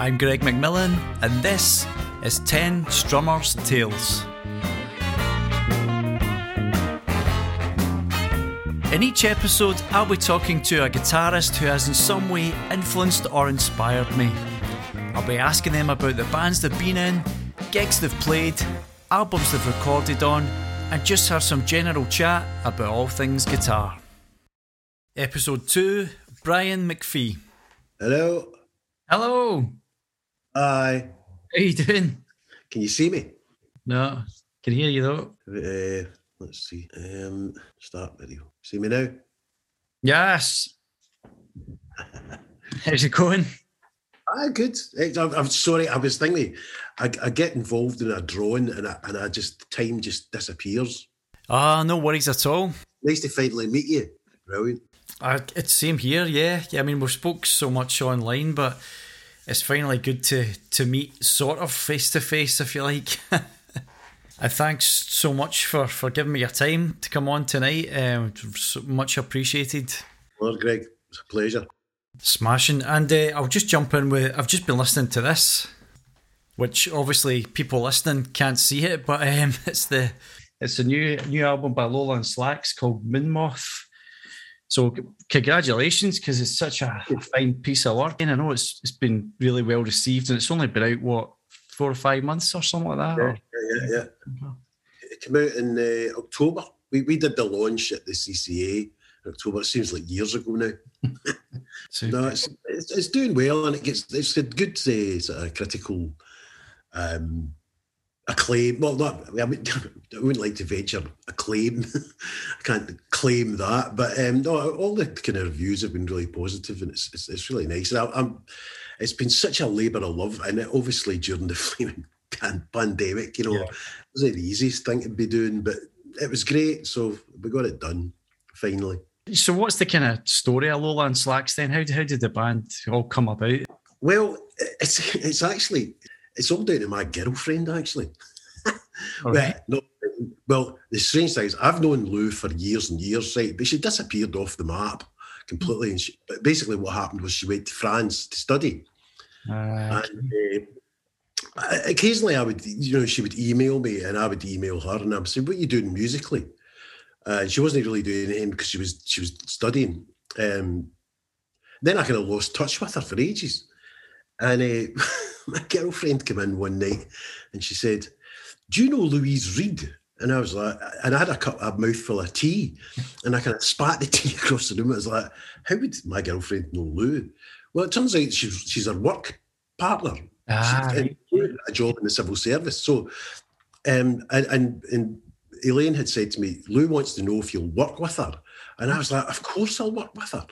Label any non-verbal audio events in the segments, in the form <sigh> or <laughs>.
I'm Greg McMillan, and this is 10 Strummers' Tales. In each episode, I'll be talking to a guitarist who has in some way influenced or inspired me. I'll be asking them about the bands they've been in, gigs they've played, albums they've recorded on, and just have some general chat about all things guitar. Episode 2 Brian McFie. Hello. Hello. Hi. How you doing? Can you see me? No, can hear you though. Uh, let's see. Um, start video. See me now? Yes. <laughs> How's it going? Ah, good. I'm, I'm sorry. I was thinking. I, I get involved in a drawing, and I, and I just time just disappears. Ah, no worries at all. Nice to finally meet you. Brilliant. Uh, it's same here, yeah. Yeah, I mean we've spoke so much online, but it's finally good to to meet sort of face to face, if you like. <laughs> and thanks so much for for giving me your time to come on tonight. Um, so much appreciated. Well, Greg, it's a pleasure. Smashing, and uh, I'll just jump in with. I've just been listening to this, which obviously people listening can't see it, but um, <laughs> it's the it's a new new album by Lola In Slacks called Moth. So congratulations, because it's such a, fine piece of work, and I know it's it's been really well received, and it's only been out what four or five months or something like that. Yeah, yeah, yeah. yeah. It came out in uh, October. We we did the launch at the CCA in October. It seems like years ago now. <laughs> no, it's, it's, it's doing well, and it gets it's a good uh, sort of critical um, acclaim. Well, not I, mean, <laughs> I wouldn't like to venture a claim. <laughs> I can't claim that, but um, no, all the kind of reviews have been really positive, and it's it's, it's really nice. And I, am it's been such a labour of love, and obviously during the <laughs> flaming pandemic, you know, yeah. it wasn't the easiest thing to be doing, but it was great. So we got it done finally. So, what's the kind of story of Lola In Slacks then? How, how did the band all come about? Well, it's it's actually it's all down to my girlfriend, actually. Right. no, well, the strange thing is, I've known Lou for years and years, right? But she disappeared off the map completely. And she, but basically, what happened was she went to France to study. And uh, occasionally, I would, you know, she would email me, and I would email her, and I would say, "What are you doing musically?" Uh, she wasn't really doing anything because she was she was studying. Um, then I kind of lost touch with her for ages, and uh, <laughs> my girlfriend came in one night and she said, "Do you know Louise Reed?" And I was like, and I had a cup, a mouthful of tea, and I kind of spat the <laughs> tea across the room. I was like, how would my girlfriend know Lou? Well, it turns out she's she's her work partner. Ah, she's a job in the civil service. So, um, and, and and Elaine had said to me, Lou wants to know if you'll work with her, and I was like, of course I'll work with her.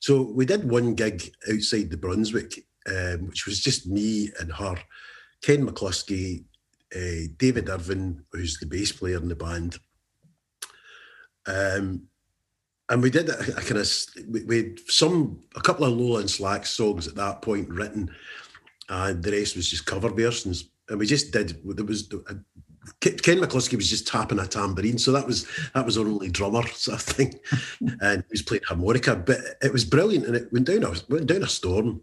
So we did one gig outside the Brunswick, um, which was just me and her, Ken McCluskey, uh, David Irvin, who's the bass player in the band. Um, and we did a, a kind of we, we, had some a couple of Lola In Slack songs at that point written, and the rest was just cover versions. And we just did. There was a, Ken McCluskey was just tapping a tambourine, so that was that was our only drummer <laughs> sort of thing, <laughs> and he was playing harmonica. But it was brilliant, and it went down a went down a storm.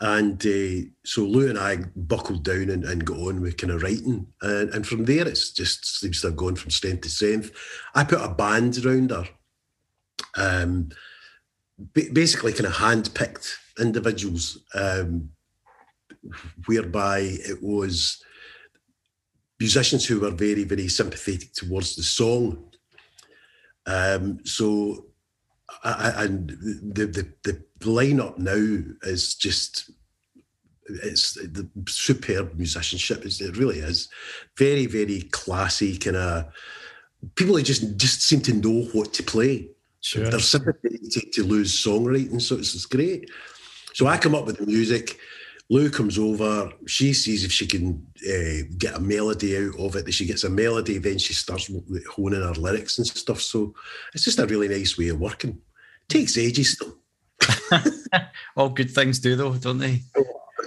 And uh, so Lou and I buckled down and, and got on with kind of writing. And, and from there, it's just seems to have gone from strength to strength. I put a band around her, um, basically kind of hand-picked individuals, um, whereby it was musicians who were very, very sympathetic towards the song. Um, so and the, the the lineup now is just it's the superb musicianship. it really is very very classy kind of people who just just seem to know what to play. Sure. They're sympathetic to, to Lou's songwriting, so it's, it's great. So I come up with the music. Lou comes over. She sees if she can uh, get a melody out of it. That She gets a melody, then she starts honing her lyrics and stuff. So it's just a really nice way of working. Takes ages still. <laughs> All good things do, though, don't they? Oh,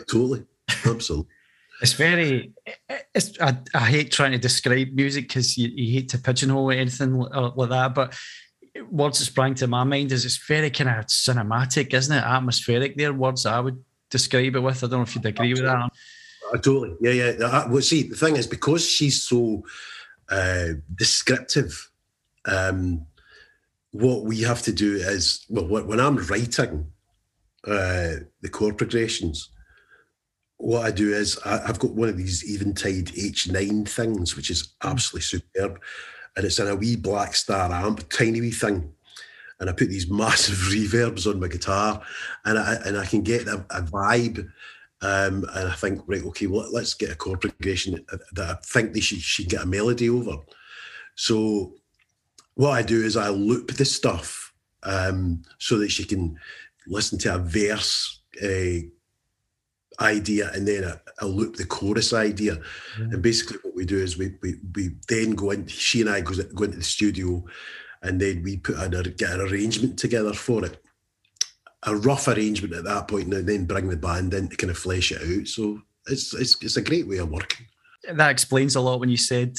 totally, absolutely. it's very. It's. I, I, hate trying to describe music because you, you, hate to pigeonhole anything like that, but words that sprang to my mind is it's very kind of cinematic, isn't it? Atmospheric. There, words I would describe it with. I don't know if you'd agree with that. Uh, totally. Yeah, yeah. Uh, well, see, the thing is, because she's so uh, descriptive, um, what we have to do is, well, when I'm writing uh, the chord progressions, what I do is I, have got one of these Eventide H9 things, which is hmm. absolutely superb. And it's in a wee black star amp, tiny wee thing. And I put these <laughs> massive reverbs on my guitar and I, and I can get a, a vibe. Um, and I think, right, okay, well, let's get a chord progression that I think they should, should get a melody over. So what I do is I loop the stuff um, so that she can listen to a verse uh, idea and then a, a loop the chorus idea. And basically, what we do is we we, we then go in. She and I go, go into the studio, and then we put an, get an arrangement together for it. A rough arrangement at that point, and then bring the band in to kind of flesh it out. So it's it's it's a great way of working. That explains a lot when you said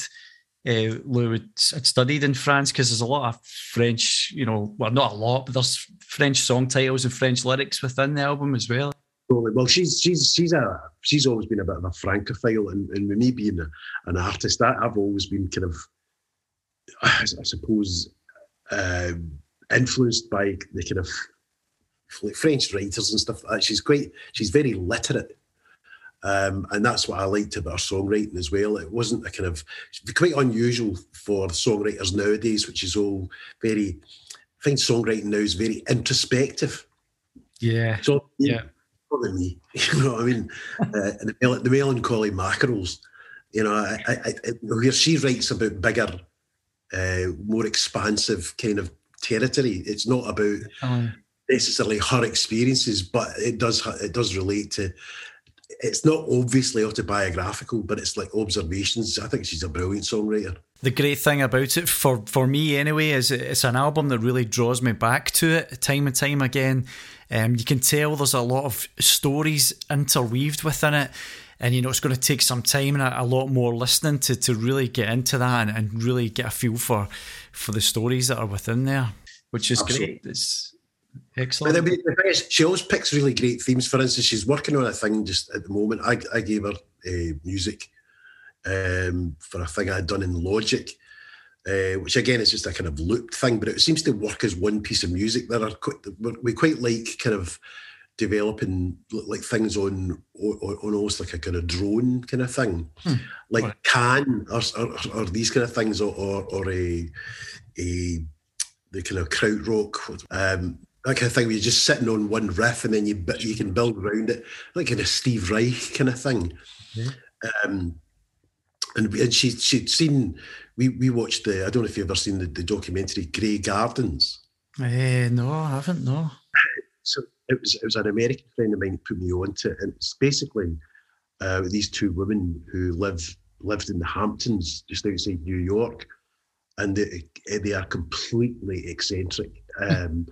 uh, Lou had, studied in France because there's a lot of French, you know, well, not a lot, but there's French song titles and French lyrics within the album as well. Well, she's she's she's a she's always been a bit of a francophile, and, and with me being a, an artist, I, have always been kind of, I, suppose, uh, influenced by the kind of French writers and stuff. She's quite she's very literate um, and that's what I liked about her songwriting as well. It wasn't a kind of quite unusual for songwriters nowadays, which is all very. I find songwriting now is very introspective. Yeah. So yeah, probably me. <laughs> You know what I mean? uh, the, the melancholy mackerels. You know, I, I, I, where she writes about bigger, uh, more expansive kind of territory. It's not about oh. necessarily her experiences, but it does it does relate to it's not obviously autobiographical, but it's like observations. I think she's a brilliant songwriter. The great thing about it, for, for me anyway, is it's an album that really draws me back to it time and time again. Um, you can tell there's a lot of stories interweaved within it. And you know it's going to take some time and a, a lot more listening to, to really get into that and, and, really get a feel for for the stories that are within there, which is Absolutely. great. It's Excellent. But the, is, she always picks really great themes. For instance, she's working on a thing just at the moment. I, I gave her uh, music um, for a thing I'd done in Logic, uh, which again is just a kind of looped thing, but it seems to work as one piece of music. There are quite, we quite like kind of developing like things on on, on almost like a kind of drone kind of thing, hmm. like right. can or, or, or, these kind of things, or or, or a a the kind of krautrock. Um, that kind of thing where you're just sitting on one riff and then you you can build around it, like kind of Steve Reich kind of thing. Yeah. Um, and, and she she'd seen we we watched the I don't know if you've ever seen the, the documentary Grey Gardens. Eh, no, I haven't. No. <laughs> So it was it was an American friend of mine put me onto it, and it's basically uh, these two women who live lived in the Hamptons just outside New York, and they they are completely eccentric. <laughs> Um,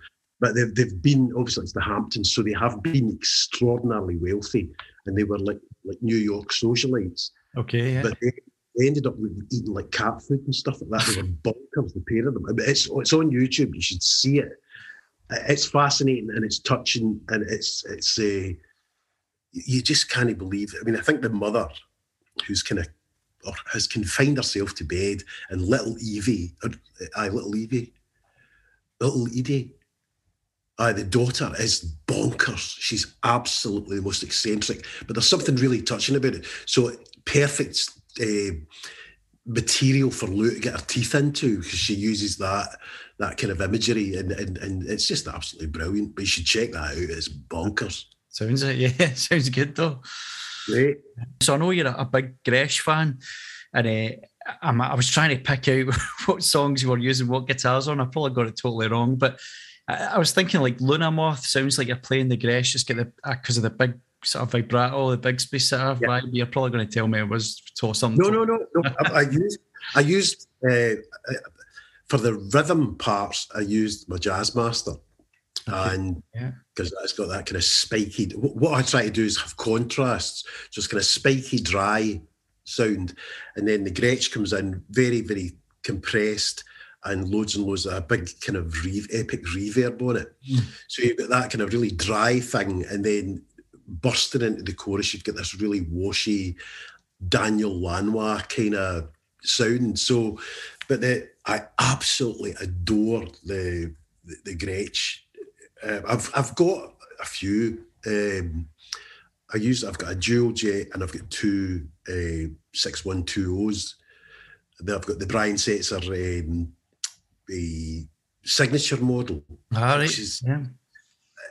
but they've, they've been obviously it's the Hamptons, so they have been extraordinarily wealthy, and they were like like New York socialites. Okay, yeah. But they, they ended up eating like cat food and stuff like that. They were <laughs> bonkers, the pair of them. It's it's on YouTube. You should see it. It's fascinating and it's touching and it's it's a. Uh, you just can't believe it. I mean, I think the mother, who's kind of or has confined herself to bed, and little Evie, or, uh, little Evie, little Edie, uh, the daughter is bonkers. She's absolutely the most eccentric, but there's something really touching about it. So perfect uh, material for Lou to get her teeth into because she uses that that kind of imagery, and, and and it's just absolutely brilliant. But you should check that out. It's bonkers. Sounds it, <laughs> yeah. Sounds good though. Great. So I know you're a, big Gretsch fan, and uh, i was trying to pick out <laughs> what songs you were using, what guitars on. I probably got it totally wrong, but I, was thinking like Luna Moth sounds like you're playing the Gretsch, just get the because uh, of the big sort of vibrato, the big space sort of yeah. vibe. You're probably going to tell me it was to something. No, no, no, no. <laughs> I, I, used I used uh, for the rhythm parts. I used my Jazzmaster. Okay. And because yeah. it's got that kind of spiky, what I try to do is have contrasts, just kind of spiky, dry sound, and then the Gretsch comes in very, very compressed, and loads and loads of a big kind of re- epic reverb on it. Mm. So you've got that kind of really dry thing, and then bursting into the chorus, you've got this really washy Daniel Lanois kind of sound. So, but the, I absolutely adore the the, the Gretsch. Uh, I've I've got a few. Um, I use I've got a dual jet and I've got two uh, six one two O's. Then I've got the Brian Setzer um, the signature model. All right. Which is, yeah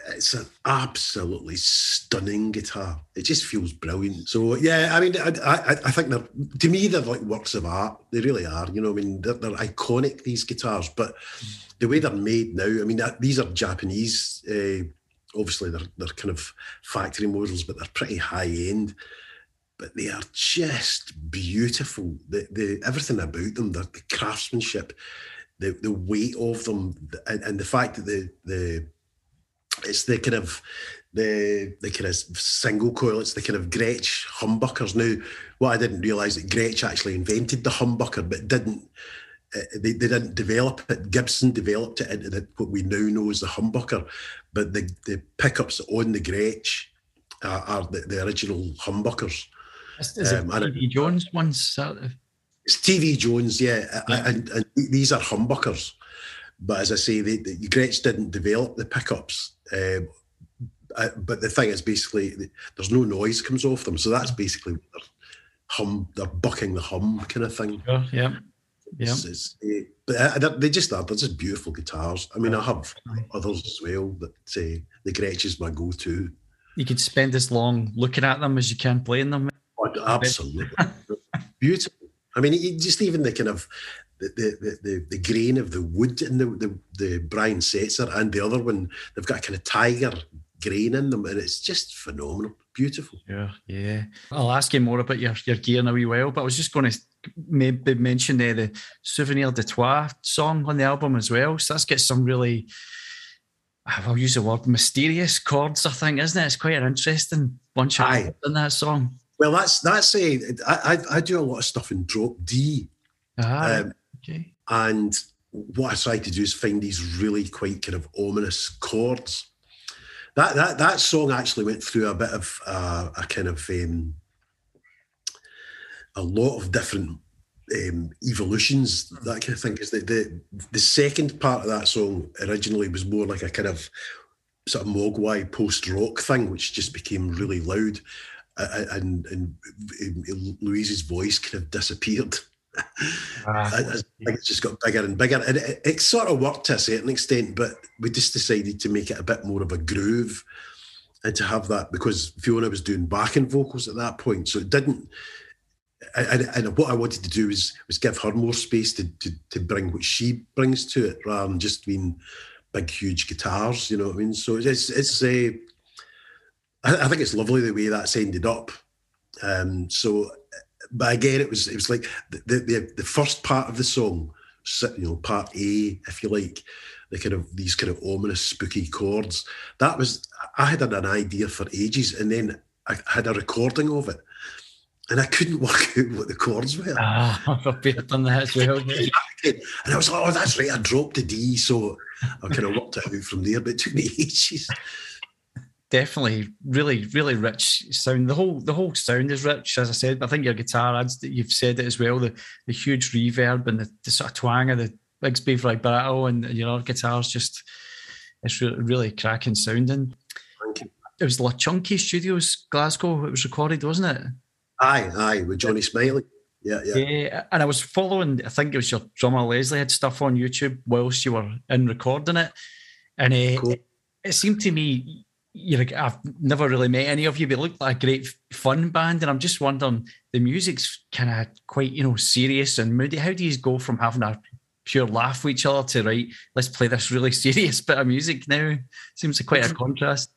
it's an absolutely stunning guitar. It just feels brilliant. So yeah, I mean, I, I, I think they're to me they're like works of art. They really are. You know, I mean, they're, they're iconic these guitars, but the way they're made now, I mean, these are Japanese. Uh, obviously, they're they're kind of factory models, but they're pretty high end. But they are just beautiful. The the everything about them, the, the craftsmanship, the the weight of them, and, and the fact that the the it's the kind of the the kind of single coil. It's the kind of Gretsch humbuckers. Now, what I didn't realise that Gretsch actually invented the humbucker, but didn't. Uh, they, they didn't develop it. Gibson developed it into the, what we now know as the humbucker, but the, the pickups on the Gretsch uh, are the, the original humbuckers. Is, is um, it Jones ones? It's TV Jones, yeah, yeah. And, and, these are humbuckers. But as I say, the, the Gretsch didn't develop the pickups. Um, uh, but the thing is, basically, there's no noise comes off them, so that's basically hum. They're bucking the hum kind of thing. Sure, yeah, yeah. It's, it's, uh, but uh, they just are. They're just beautiful guitars. I mean, I have others as well, but uh, the Gretsch is my go-to. You could spend as long looking at them as you can playing them. Oh, absolutely, <laughs> beautiful. I mean, just even the kind of the, the, the, grain of the wood in the, the, the Brian Setzer and the other one, they've got a kind of tiger grain in them, and it's just phenomenal, beautiful. Yeah, yeah. I'll ask you more about your, your gear in a wee while, but I was just going to maybe mention uh, the Souvenir de Toi song on the album as well. So that's got some really, I'll use the word mysterious chords, I think, isn't it? It's quite an interesting bunch of Aye. in that song. Well, that's that's a. I, I, I do a lot of stuff in drop D. Ah, um, Okay. And what I try to do is find these really quite kind of ominous chords. That that that song actually went through a bit of uh, a kind of um, a lot of different um, evolutions. That kind of thing. Because the, the the second part of that song originally was more like a kind of sort of mogwai post rock thing, which just became really loud, and, and and Louise's voice kind of disappeared. <laughs> Uh, it just got bigger and bigger. And it, it, sort of worked to a certain extent, but we just decided to make it a bit more of a groove and to have that because Fiona was doing backing vocals at that point. So it didn't. And, and what I wanted to do was was give her more space to, to, to bring what she brings to it rather than just being big, huge guitars. You know what I mean? So it's it's a. I think it's lovely the way that's ended up. Um, so but again, it was it was like the, the the first part of the song, you know, part A, if you like, the kind of these kind of ominous, spooky chords. That was I had an idea for ages, and then I had a recording of it, and I couldn't <laughs> work out what the chords were. Ah, <laughs> I've done that as well. <laughs> and I was like, oh, that's right. I dropped a D, so I kind of worked it out from there. But it took me ages definitely really really rich sound the whole the whole sound is rich as i said but i think your guitar adds that you've said it as well the the huge reverb and the, the sort of twang of the bigsby vibrato and your other guitars just it's really, really cracking sounding it was La Chunky Studios Glasgow it was recorded wasn't it aye aye with Johnny Smillie yeah, yeah. Yeah, and I was following. I think it was your drummer Leslie had stuff on YouTube whilst you were in recording it, and uh, cool. it, it seemed to me you know, I've never really met any of you, but look like a great fun band. And I'm just wondering, the music's kind of quite, you know, serious and moody. How do you go from having a pure laugh with each other to right, let's play this really <laughs> serious bit of music now? Seems like quite a contrast.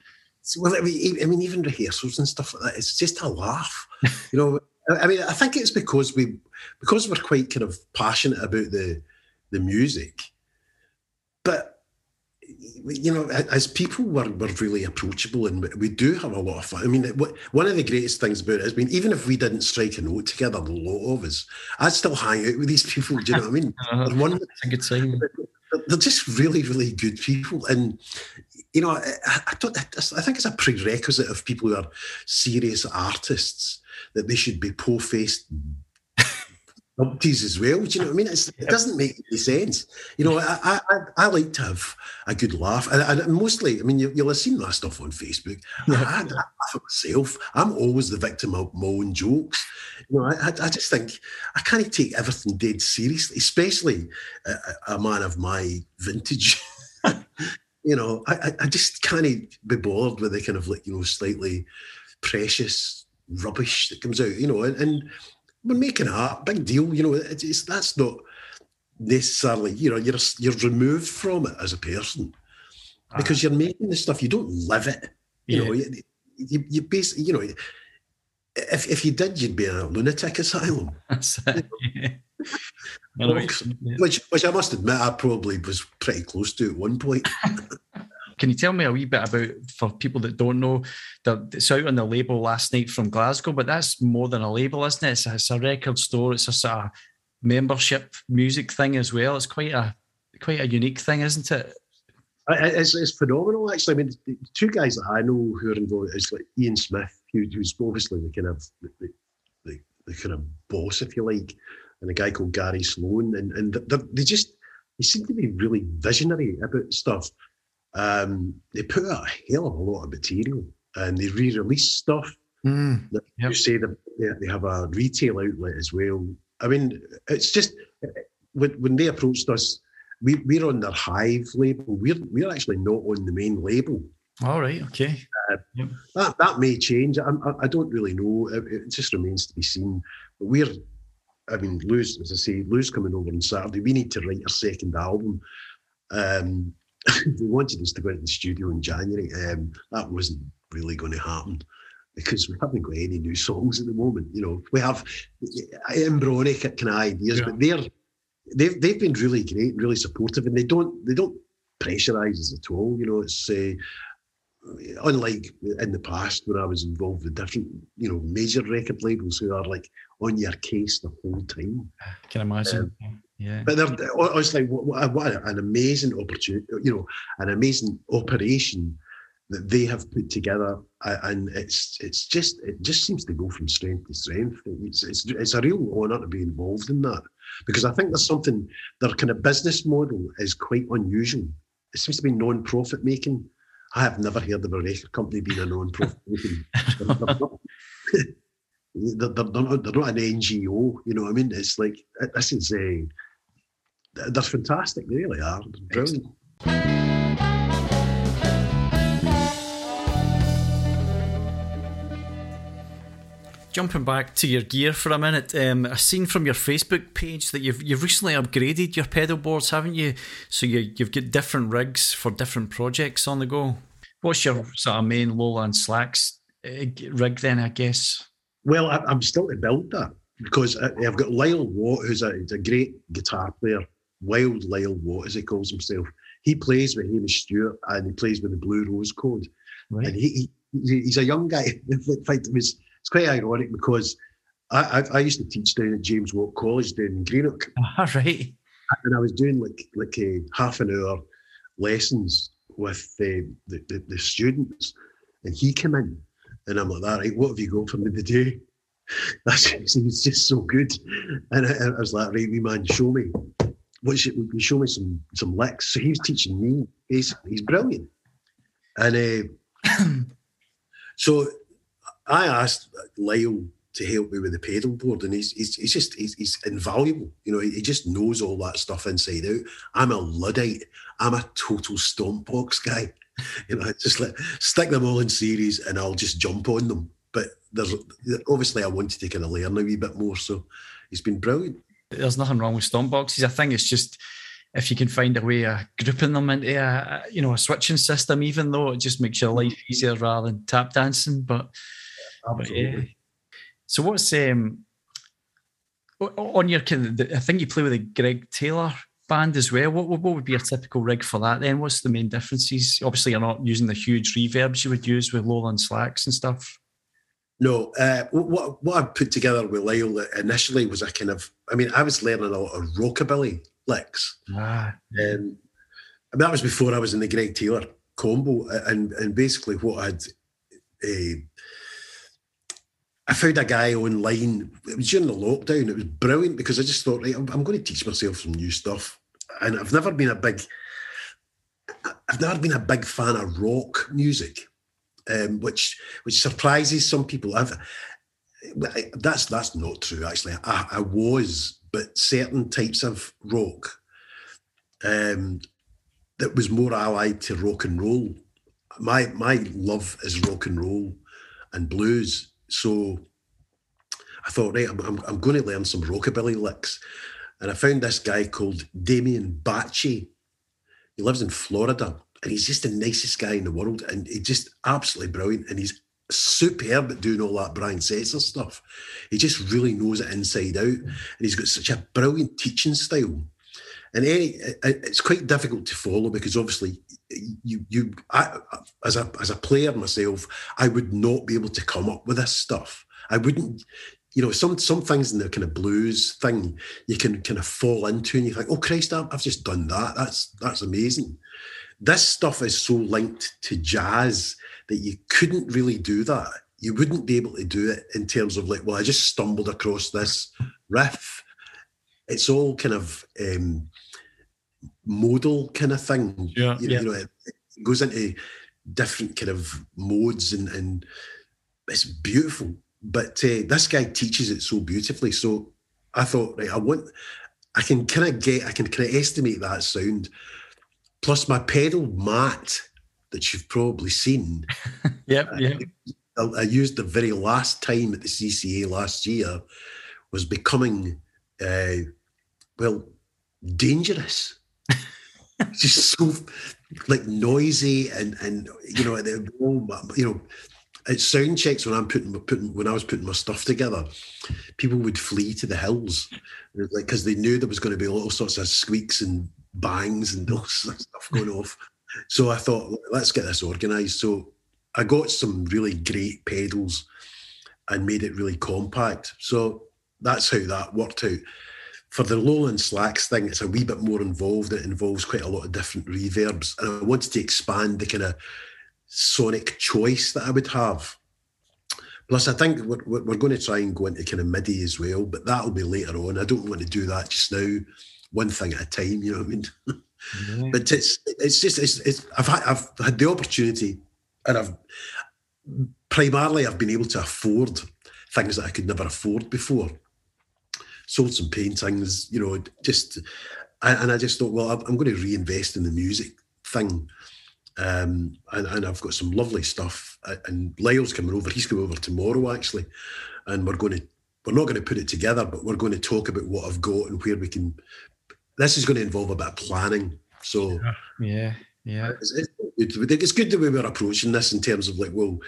Well, I mean, I mean, even rehearsals and stuff like that, it's just a laugh. <laughs> you know, I mean, I think it's because we, because we're quite kind of passionate about the the music, but you know, as people, we're, we're really approachable and we do have a lot of fun. I mean, one of the greatest things about it has been, even if we didn't strike a note together, the lot of us, I'd still hang out with these people. Do you know what I mean? <laughs> uh, one, a good sign. They're just really, really good people. And you know, I, I, don't. I think it's a prerequisite of people who are serious artists that they should be po-faced numpties as well. Do you know what I mean? It's, it doesn't make any sense. You know, I, I, I like to have a good laugh, and, and mostly, I mean, you, will have seen my stuff on Facebook. I, I, laugh at myself. I'm always the victim of my own jokes. You know, I, I just think I can't take everything dead seriously, especially a, a man of my vintage. <laughs> you know, I, I just can't be bored with the kind of like, you know, slightly precious rubbish that comes out, you know, and, and we're making art, big deal, you know, it's, it's that's not necessarily, you know, you're you're removed from it as a person because ah. you're making the stuff, you don't live it. You yeah. know, you, you, you basically, you know, if, if you did, you'd be in a lunatic asylum. <laughs> That's it. Yeah. which, which I must admit, I probably was pretty close to at one point. <laughs> Can you tell me a wee bit about, for people that don't know, that it's out on the label last night from Glasgow, but that's more than a label, isn't it? It's a, it's a record store. It's a sort of membership music thing as well. It's quite a quite a unique thing, isn't it? It's, it's phenomenal, actually. I mean, the two guys that I know who are involved is like Ian Smith, who, who's obviously the kind of the, the, the, kind of boss, if you like, and a guy called Gary Sloan, and and they just they seem to be really visionary about stuff. Um, they put out a hell of a lot of material, and they re-release stuff. Mm, yep. You say that they have a retail outlet as well. I mean, it's just when, when they approached us, we, we're on their Hive label. We're we're actually not on the main label. All right. Okay. Uh, yep. That that may change. I, I, don't really know. It, it, just remains to be seen. But we're I mean, Lou's, as I say, Lou's coming over on Saturday. We need to write our second album. Um, <laughs> we wanted us to go into the studio in January. Um, that wasn't really going to happen because we haven't got any new songs at the moment. You know, we have embryonic kind of ideas, yeah. but they're they've they've been really great, and really supportive, and they don't they don't pressurize us at all. You know, it's uh, unlike in the past when I was involved with different, you know, major record labels who are like on your case the whole time. I can imagine. Um, yeah. But they're honestly, what, what, an amazing opportunity, you know, an amazing operation that they have put together, and it's it's just it just seems to go from strength to strength. It's it's, it's a real honour to be involved in that because I think there's something their kind of business model is quite unusual. It seems to be non-profit making I have never heard of a record company being a non-profit. <laughs> they're, not, <laughs> they're, not, they're not an NGO, you know what I mean? It's like, this is a, they're fantastic, they really are. They're brilliant. Jumping back to your gear for a minute, um, I've seen from your Facebook page that you've you've recently upgraded your pedal boards, haven't you? So you you've got different rigs for different projects on the go. What's your sort of main Lola In Slacks uh, rig then? I guess. Well, I, am still to build that because I, have got Lyle Watt, who's a, a great guitar player. Wild Lyle Watt, as he calls himself. He plays with Hamish Stewart and he plays with the Blue Rose Code. Right. And he, he he's a young guy. <laughs> In fact, it was it's quite ironic because I, I, I, used to teach down at James Watt College down in Greenock. <laughs> Ah, right. And I was doing like like a half an hour lessons with the, the, the, the students, and he came in, and I'm like, all right. What have you got for me today?" <laughs> That's he's just so good, and I, I was like, "Right, wee man, show me." What should we show me some some licks? So he was teaching me. Basically, he's brilliant, and uh, <clears throat> so I asked Lyle to help me with the pedal board, and he's he's, he's just he's, he's invaluable. You know, he, he, just knows all that stuff inside out. I'm a luddite. I'm a total stompbox guy. <laughs> You know, just let stick them all in series, and I'll just jump on them. But there's obviously I wanted to kind of learn a wee bit more, so he's been brilliant. There's nothing wrong with stompboxes. I think it's just if you can find a way of grouping them into a you know a switching system, even though it just makes your life easier rather than tap dancing. But Absolutely. so what's um on your I think you play with a Greig Taylor band as well. What, what would be a typical rig for that then? What's the main differences? Obviously, you're not using the huge reverbs you would use with Lola In Slacks and stuff. No, uh, what what I put together with Lyle initially was a kind of, I mean, I was learning a lot of rockabilly licks. Ah. Um, I mean, that was before I was in the Greig Taylor combo, and and basically what I'd. Uh, I found a guy online. It was during the lockdown. It was brilliant because I just thought, right, I'm, I'm going to teach myself some new stuff. And I've never been a big, I've never been a big fan of rock music, um, which which surprises some people. I've that's that's not true actually. I, I was, but certain types of rock um, that was more allied to rock and roll. My my love is rock and roll and blues. So I thought, right, I'm, I'm, I'm going to learn some rockabilly licks. And I found this guy called Damien Bacci. He lives in Florida and he's just the nicest guy in the world and he's just absolutely brilliant. And he's superb at doing all that Brian Setzer stuff. He just really knows it inside out. And he's got such a brilliant teaching style. And any, uh, uh, it's quite difficult to follow because obviously you you I, as a as a player myself, I would not be able to come up with this stuff. I wouldn't, you know, some some things in the kind of blues thing you can kind of fall into and you think, oh Christ, I've just done that. That's that's amazing. This stuff is so linked to jazz that you couldn't really do that. You wouldn't be able to do it in terms of like, well, I just stumbled across this riff. It's all kind of um, modal kind of thing. Yeah, you, yeah. you know, it, it goes into different kind of modes and and it's beautiful. But uh, this guy teaches it so beautifully. So I thought, right, I want, I can kind of get, I can kind of estimate that sound. Plus my pedal mat that you've probably seen. <laughs> yep, yeah. I, I, used the very last time at the CCA last year was becoming, uh, well, dangerous. <laughs> just so like noisy and and you know you know at sound checks when I'm putting putting when I was putting my stuff together, people would flee to the hills, like because they knew there was going to be all sorts of squeaks and bangs and <laughs> all stuff going off. So I thought, let's get this organised. So I got some really great pedals and made it really compact. So that's how that worked out. For the Lola In Slacks thing, it's a wee bit more involved. It involves quite a lot of different reverbs. And I wanted to expand the kind of sonic choice that I would have. Plus, I think we're, we're going to try and go into kind of MIDI as well, but that'll be later on. I don't want to do that just now, one thing at a time. You know what I mean? <laughs> Mm-hmm. but it's it's just it's, it's I've had, I've had the opportunity, and I've primarily I've been able to afford things that I could never afford before. Sold some paintings, you know, just and I just thought, well, I'm going to reinvest in the music thing um, and, and, I've got some lovely stuff. And Lyle's coming over. He's coming over tomorrow, actually. And we're going to, we're not going to put it together, but we're going to talk about what I've got and where we can. This is going to involve a bit of planning. So, yeah, yeah. It's, it's, it's good that we were approaching this in terms of like, well,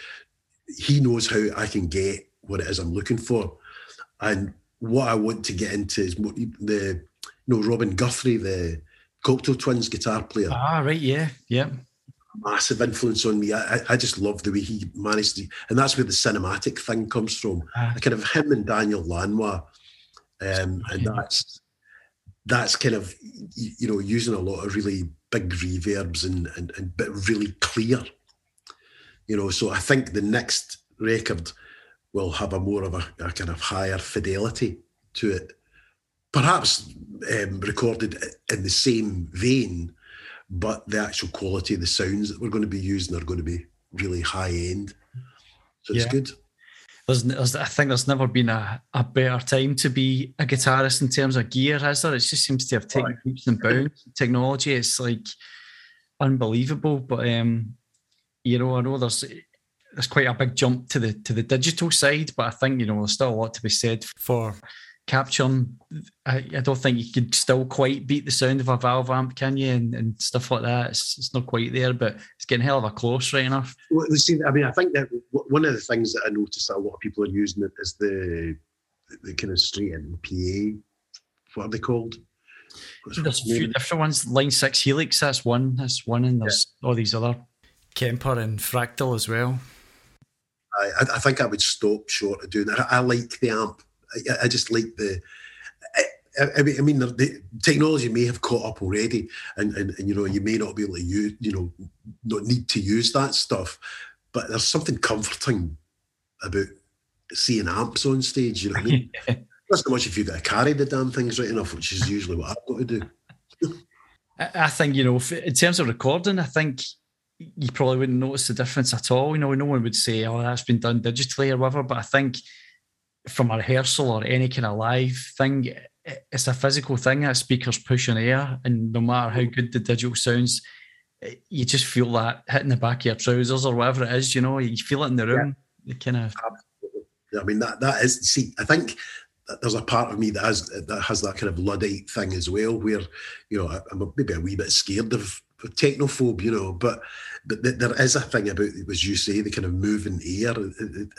he knows how I can get what it is I'm looking for. And what I want to get into is the, you know, Robin Guthrie, the Cocteau Twins guitar player. Ah, right, yeah, yeah massive influence on me. I, I just love the way he managed to, and that's where the cinematic thing comes from. Uh, kind of him and Daniel Lanois, um, and that's that's kind of you know using a lot of really big reverbs and and, and but really clear. You know, so I think the next record will have a more of a, a kind of higher fidelity to it, perhaps um, recorded in the same vein but the actual quality of the sounds that we're going to be using are going to be really high end. So it's yeah. good. There's, there's, I think there's never been a, a better time to be a guitarist in terms of gear, has there? It just seems to have taken leaps and bounds. <laughs> Technology, it's like unbelievable. But um, you know, I know there's there's quite a big jump to the to the digital side, but I think you know there's still a lot to be said for capturing. I, I, don't think you could still quite beat the sound of a valve amp, can you? And, and stuff like that. It's, it's, not quite there, but it's getting hell of a close, right enough. Well, see, I mean, I think that one of the things that I noticed that a lot of people are using it is the the kind of straight in PA. What are they called? What's there's a few different ones. Line six Helix, that's one. That's one, and there's yeah. all these other Kemper and Fractal as well. I, I think I would stop short of doing that. I like the amp I, I just like the. I mean, I mean, the technology may have caught up already, and, and, and you know, you may not be able to use, you know, not need to use that stuff, but there's something comforting about seeing amps on stage. You know what I mean? <laughs> Not so much if you've got to carry the damn things right enough, which is usually what I've got to do. <laughs> I think you know, in terms of recording, I think you probably wouldn't notice the difference at all. You know, no one would say, "Oh, that's been done digitally" or whatever. But I think from a rehearsal or any kind of live thing, it's a physical thing. That speakers push on air, and no matter how good the digital sounds, you just feel that hitting the back of your trousers or whatever it is. You know, you feel it in the room. Yeah. You kind of. I mean, that that is. See, I think there's a part of me that has that has that kind of luddite thing as well, where you know I'm maybe a wee bit scared of technophobe, you know, but but there is a thing about as you say the kind of moving air.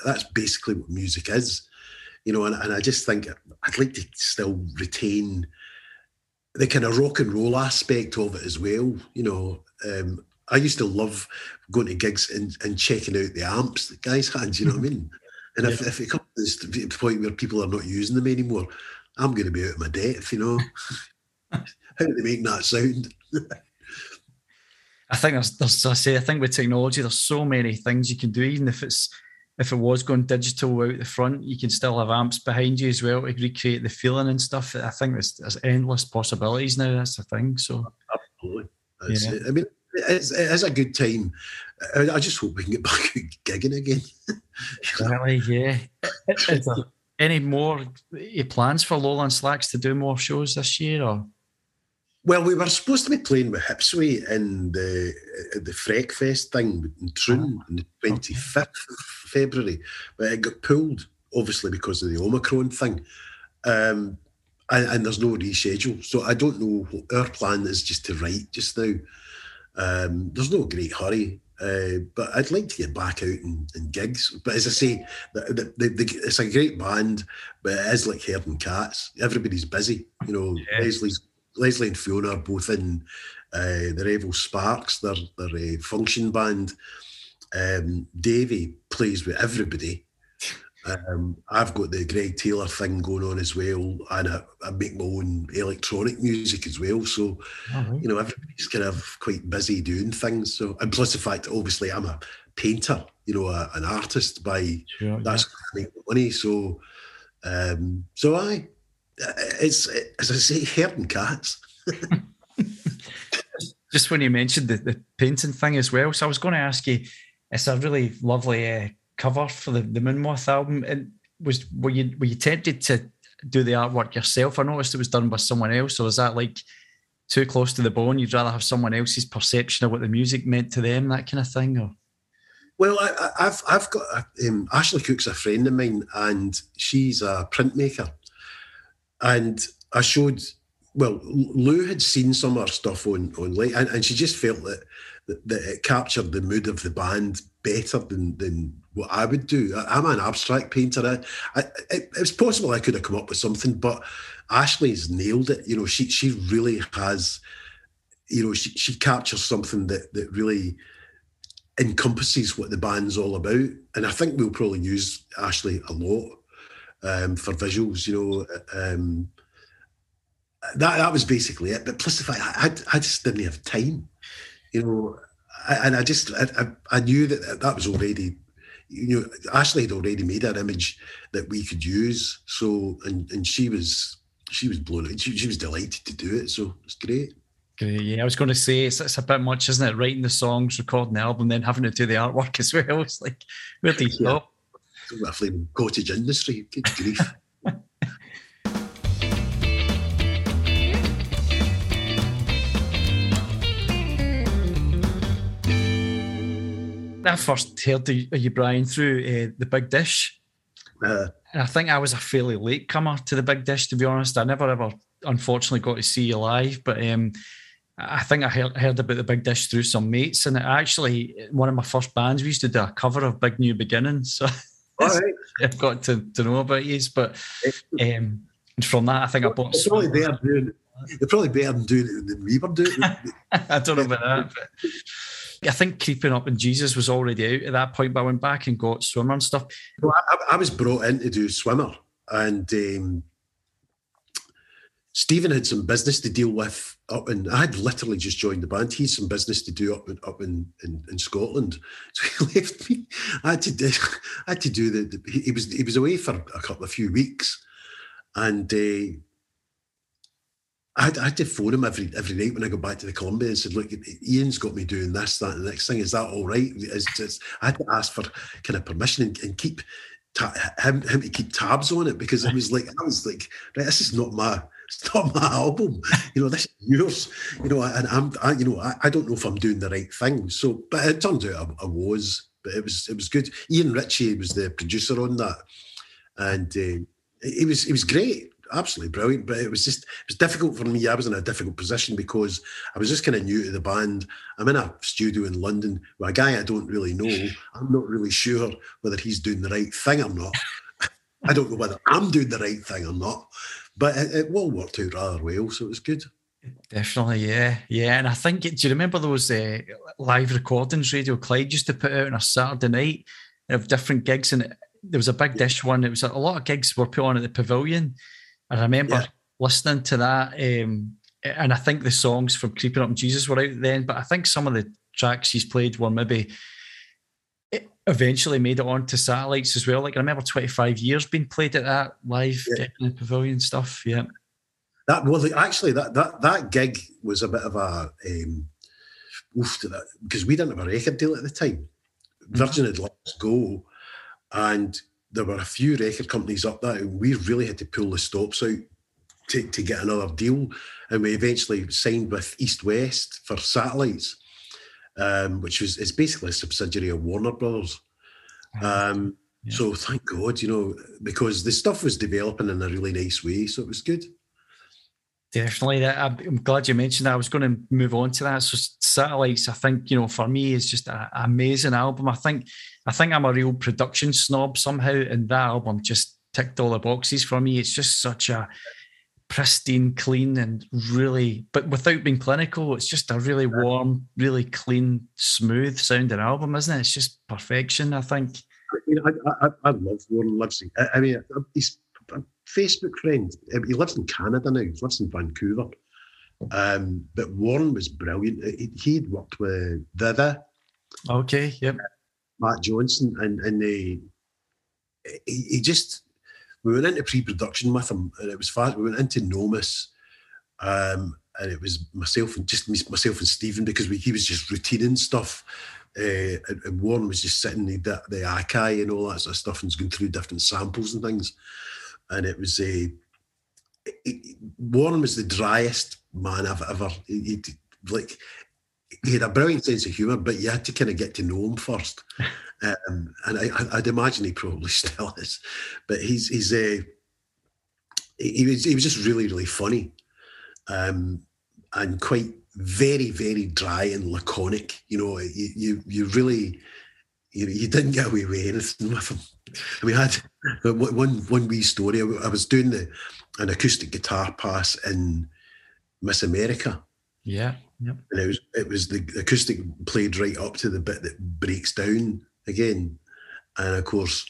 That's basically what music is, you know, and, and I just think I'd like to still retain the kind of rock and roll aspect of it as well, you know. Um, I used to love going to gigs and, and checking out the amps that guys had, you know what I mean? And if, yeah. if it comes to the point where people are not using them anymore, I'm going to be out of my depth, you know. <laughs> How do they make that sound? I think there's, there's, I say, I think with technology, there's so many things you can do. Even if it's if it was going digital out the front, you can still have amps behind you as well to recreate the feeling and stuff. I think there's, there's endless possibilities now. That's the thing. So absolutely, yeah. I mean, it's, it is a good time. I, I, just hope we can get <laughs> back gigging again. really, yeah. Is there any more eh, plans for Lola In Slacks to do more shows this year, or? Well, we were supposed to be playing with Hipsway in the the Freck Fest thing in Troon oh, on the twenty fifth okay. of February, but it got pulled obviously because of the Omicron thing. Um, and, and, there's no reschedule. So I don't know what our plan is just to write just now. Um, there's no great hurry, uh, but I'd like to get back out and, and gigs. But as I say, the, the, the, it's a great band, but it is like herding cats. Everybody's busy. You know, yeah. Leslie's Leslie and Fiona are both in uh, the Revel Sparks, their their uh, function band. Um, Davey plays with everybody. Um, I've got the Greig Taylor thing going on as well, and I, I make my own electronic music as well. So, right. you know, everybody's kind of quite busy doing things. So, and plus the fact, obviously, I'm a painter, you know, a, an artist by sure, that's yeah. make money. So, um, so I, it's as I say, herding cats. <laughs> Just when you mentioned the, the painting thing as well, so I was going to ask you, it's a really lovely uh, cover for the, the Moonmoth album. And was were you were you tempted to do the artwork yourself? I noticed it was done by someone else, or is that like too close to the bone? You'd rather have someone else's perception of what the music meant to them, that kind of thing, or? Well, I, have I've got um, Ashley Cook's a friend of mine, and she's a printmaker, and I showed. Well, Lou had seen some of her stuff on online, and, and she just felt that, that, that it captured the mood of the band better than than what I would do. I, am an abstract painter. I, I, it, it's possible I could have come up with something, but Ashley's nailed it. You know, she she really has. You know, she she captures something that that really encompasses what the band's all about, and I think we'll probably use Ashley a lot um, for visuals. You know, um, that that was basically it. But plus the fact I, I, I just didn't have time. You know, and I just I, I knew that that was already you know Ashley had already made an image that we could use so and and she was she was blown out she, she was delighted to do it so it's great Great. Yeah, I was going to say it's, it's a bit much, isn't it? Writing the songs, recording the album, then having to do the artwork as well. <laughs> It's like, where do you yeah. Stop? Roughly cottage industry. Good grief. <laughs> I first heard of you, Brian, through uh, the Big Dish. Uh, and I think I was a fairly late comer to the Big Dish, to be honest. I never ever, unfortunately, got to see you live, but um, I think I heard, heard, about the Big Dish through some mates. And actually, one of my first bands, we used to do a cover of Big New Beginnings. <laughs> So right. I've got to, to know about you. But um, from that, I think I bought. It's probably better doing. They're probably better than doing it than we were doing. <laughs> I don't know about that. But I think Creeping Up on Jesus was already out at that point, but I went back and got Swimmer and stuff. Well, I, I was brought in to do Swimmer, and um, Stephen had some business to deal with up in. I had literally just joined the band. He had some business to do up in, up in, in, in Scotland, <laughs> so he left me. I had to do. <laughs> I had to do the. the he was he was away for a couple of few weeks, and uh, I had, I had, to phone him every every night when I go back to the Columbia and said, "Look, Ian's got me doing this, that, and the next thing. Is that all right?" It's, it's, I had to ask for kind of permission and, and keep ta- him him to keep tabs on it because it <laughs> was like I was like, right, this is not my it's not my album. You know, this is yours. You know, and I'm, I, you know, I, I don't know if I'm doing the right thing. So, but it turns out I, I was. But it was, it was good. Ian Ritchie was the producer on that, and uh, it was, it was great absolutely brilliant. But it was just it was difficult for me. I was in a difficult position because I was just kind of new to the band. I'm in a studio in London with a guy I don't really know. I'm not really sure whether he's doing the right thing or not. <laughs> I don't know whether I'm doing the right thing or not. But it, it all worked out rather well, so it was good. Definitely, yeah, yeah. And I think, do you remember those uh, live recordings Radio Clyde used to put out on a Saturday night of different gigs? And there was a big dish one. It was a lot of gigs were put on at the Pavilion, I remember yeah. listening to that, um, and I think the songs from Creeping Up Jesus were out then, but I think some of the tracks he's played were maybe eventually made it onto satellites as well. Like I remember 25 years being played at that live yeah. in the pavilion stuff. Yeah. That well, actually, that that that gig was a bit of a um, oof to that because we didn't have a record deal at the time. Mm-hmm. Virgin had let us go, and there were a few record companies up there, and we really had to pull the stops out to, to get another deal. And we eventually signed with East West for satellites, um, which was it's basically a subsidiary of Warner Brothers. Um, yeah. So thank God, you know, because the stuff was developing in a really nice way, so it was good. Definitely, I'm glad you mentioned that. I was going to move on to that. So, satellites, I think you know, for me, is just an amazing album. I think, I think I'm a real production snob somehow, and that album just ticked all the boxes for me. It's just such a pristine, clean, and really, but without being clinical, it's just a really warm, really clean, smooth sounding album, isn't it? It's just perfection. I think. You know, I, I, I love Warne Livesey. I, I mean, he's a Facebook friend. He lives in Canada now. He lives in Vancouver. Um, but Warren was brilliant. He, would worked with Viva. Okay. Yep. Matt Johnson, and and they, he, he just we went into pre-production with him, and it was fast. We went into Nomis, um, and it was myself and just myself and Stephen because we, he was just routining stuff. Uh, and, Warne was just sitting the the Akai and all that sort of stuff and going through different samples and things and it was a. Warne was the driest man I've ever. He, he, like he had a brilliant sense of humour, but you had to kind of get to know him first. <laughs> Um, and I, would imagine he probably <laughs> still is, but he's he's a. He was he was just really really funny, um, and quite very very dry and laconic. You know, you you, you really you, you didn't get away with anything with him. We had <laughs> one one wee story. I was doing the an acoustic guitar pass in Miss America. Yeah. Yep. And it was it was the acoustic played right up to the bit that breaks down again. And of course,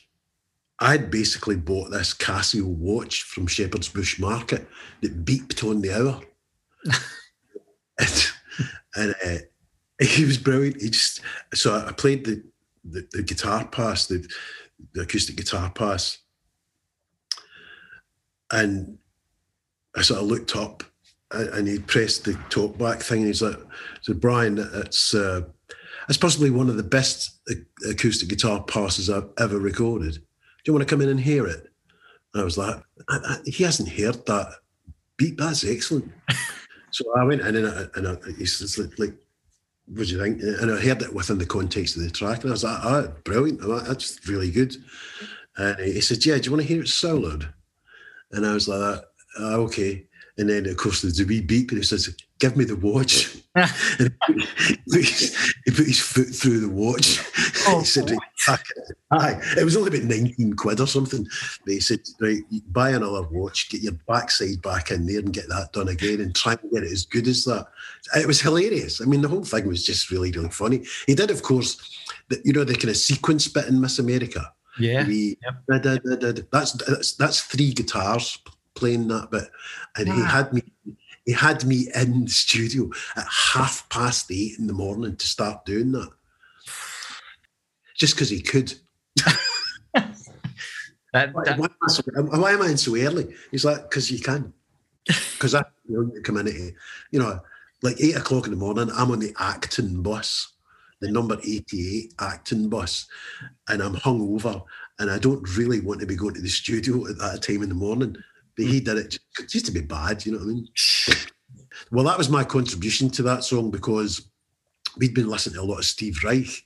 I'd basically bought this Casio watch from Shepherd's Bush Market that beeped on the hour. <laughs> and and uh, he was brilliant. He just so I played the the, the guitar pass, the, the acoustic guitar pass. And I sort of looked up and he pressed the talk back thing and he's like, "So Brian, it's, uh, it's possibly one of the best acoustic guitar passes I've ever recorded. Do you want to come in and hear it? And I was like, I, I, he hasn't heard that beat. That's excellent. <laughs> so I went in and, I, and I, he's like, what do you think? And I heard it within the context of the track, and I was like, oh, brilliant, that's really good. And he said, yeah, do you want to hear it soloed? And I was like, oh, okay. And then, of course, there's a wee beep, and he says, give me the watch. <laughs> and he put, his, he put his foot through the watch. Oh, <laughs> he said, oh, Aye, it was only about 19 quid or something. But he said, right, buy another watch, get your backside back in there and get that done again and try and get it as good as that. It was hilarious. I mean, the whole thing was just really, really funny. He did, of course, the, you know, the kind of sequence bit in Miss America. Yeah. We, yep. da, da, da, that's, that's, that's three guitars playing that bit, and he ah. had me. He had me in the studio at half past eight in the morning to start doing that, just because he could. that, <laughs> that, why, why, am so, why, am I in so early? He's like, because you can. <laughs> Because I you know, community, you know, like eight o'clock in the morning, I'm on the Acton bus, the number 88 Acton bus, and I'm hung over and I don't really want to be going to the studio at that time in the morning. But he did it just to be bad, you know what I mean? <sniffs> well, that was my contribution to that song because we'd been listening to a lot of Steve Reich.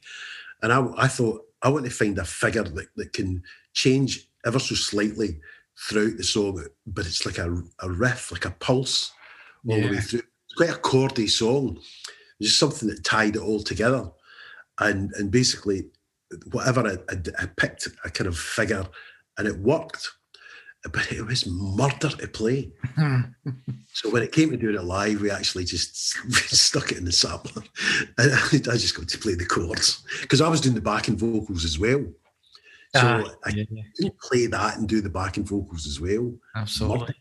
And I, I thought, I want to find a figure that, that can change ever so slightly throughout the song, but it's like a, a riff, like a pulse all yeah. the way through. It's quite a chordy song. Just something that tied it all together. And and basically whatever I, I, I, picked a kind of figure and it worked but it was murder to play <laughs> so when it came to doing it live we actually just <laughs> stuck it in the sampler and <laughs> I, just got to play the chords because I was doing the backing vocals as well so ah, I yeah, yeah. play that and do the backing vocals as well absolutely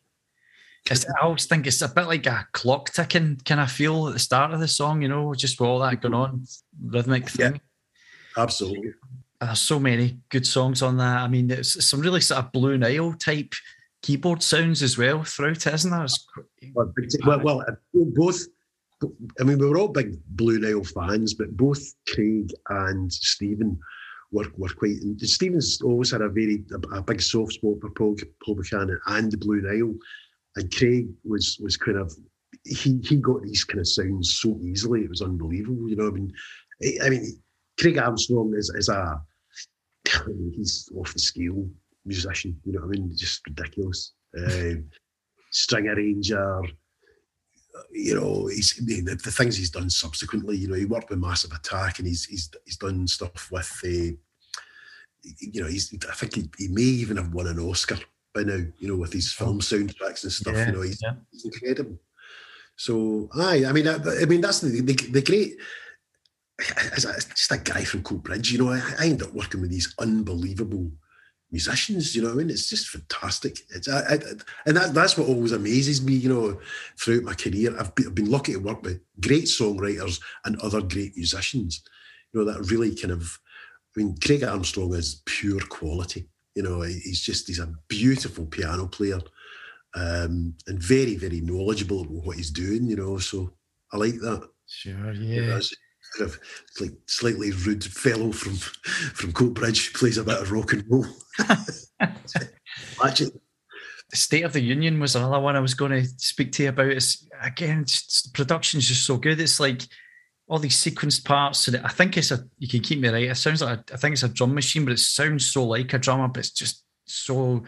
I always think it's a bit like a clock ticking kind of feel at the start of the song, you know, just with all that going on, rhythmic thing. Yeah. Absolutely. There's so many good songs on that. I mean, it's some really sort of Blue Nile type keyboard sounds as well throughout, isn't there? Well, well, well, uh, both. I mean, we were all big Blue Nile fans, but both Craig and Stephen were, were quite. Stephen's always had a very a, a big soft spot for Paul, Paul Buchanan and the Blue Nile, and Craig was was kind of he he got these kind of sounds so easily. It was unbelievable. You know, I mean, I mean, Craig Armstrong is, is a he's off the scale musician. You know what I mean? Just ridiculous. Um, string arranger. You know, he's the, the, things he's done subsequently. You know, he worked with Massive Attack, and he's he's he's done stuff with. Uh, you know, he's. I think he, he may even have won an Oscar by now. You know, with his film soundtracks and stuff. Yeah, you know, he's, yeah. he's incredible. So, aye, I mean, I, I mean that's the, the, the great as a, just a guy from Coatbridge, you know, I, I end up working with these unbelievable musicians. You know, I mean, it's just fantastic. It's I, I, and that, that's what always amazes me. You know, throughout my career, I've been, I've been lucky to work with great songwriters and other great musicians. You know, that really kind of. I mean, Craig Armstrong is pure quality. You know, he's just he's a beautiful piano player, um, and very very knowledgeable about what he's doing. You know, so I like that. Sure, yeah. You know, kind of like slightly rude fellow from from Coatbridge plays a bit of rock and roll. <laughs> Imagine. The State of the Union was another one I was going to speak to you about. It's again, the production's just so good. It's like all these sequenced parts. So I think it's a. You can keep me right. It sounds like a, I think it's a drum machine, but it sounds so like a drummer. But it's just so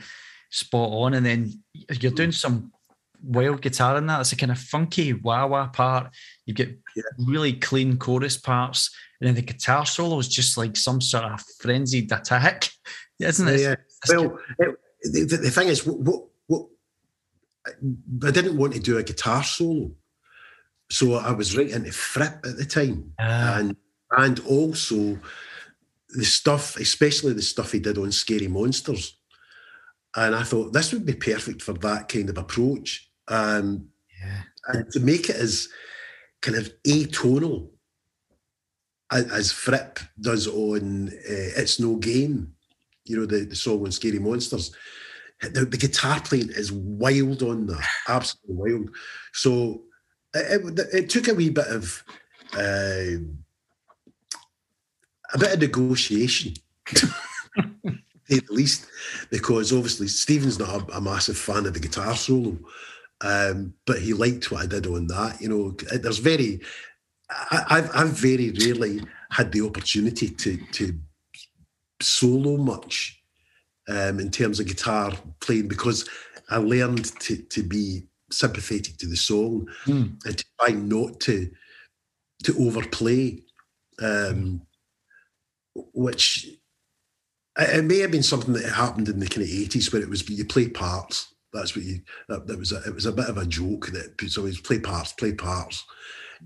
spot on. And then you're doing hmm. some wild guitar in that. It's a kind of funky wah wah part. You get yeah. really clean chorus parts, and then the guitar solo is just like some sort of frenzied attack, <laughs> isn't it? Yeah. Well, it, the, the, thing is, what, what, what I didn't want to do a guitar solo, so I was right into Fripp at the time, uh. and and also the stuff, especially the stuff he did on Scary Monsters. And I thought this would be perfect for that kind of approach. Um, yeah. And to make it as kind of atonal as, Fripp does on uh, It's No Game, you know, the, the song on Scary Monsters. The, the guitar playing is wild on that, <sighs> absolutely wild. So it, it, it took a wee bit of uh, a bit of negotiation, <laughs> at least, because obviously Stephen's not a, a, massive fan of the guitar solo, um, but he liked what I did on that. You know, there's very, I, have I've very rarely had the opportunity to to solo much um, in terms of guitar playing because I learned to to be sympathetic to the song mm. and to try not to to overplay, um, which it may have been something that happened in the kind of eighties where it was you play parts that's what you. That, that was a, it was a bit of a joke that so he's play parts, play parts,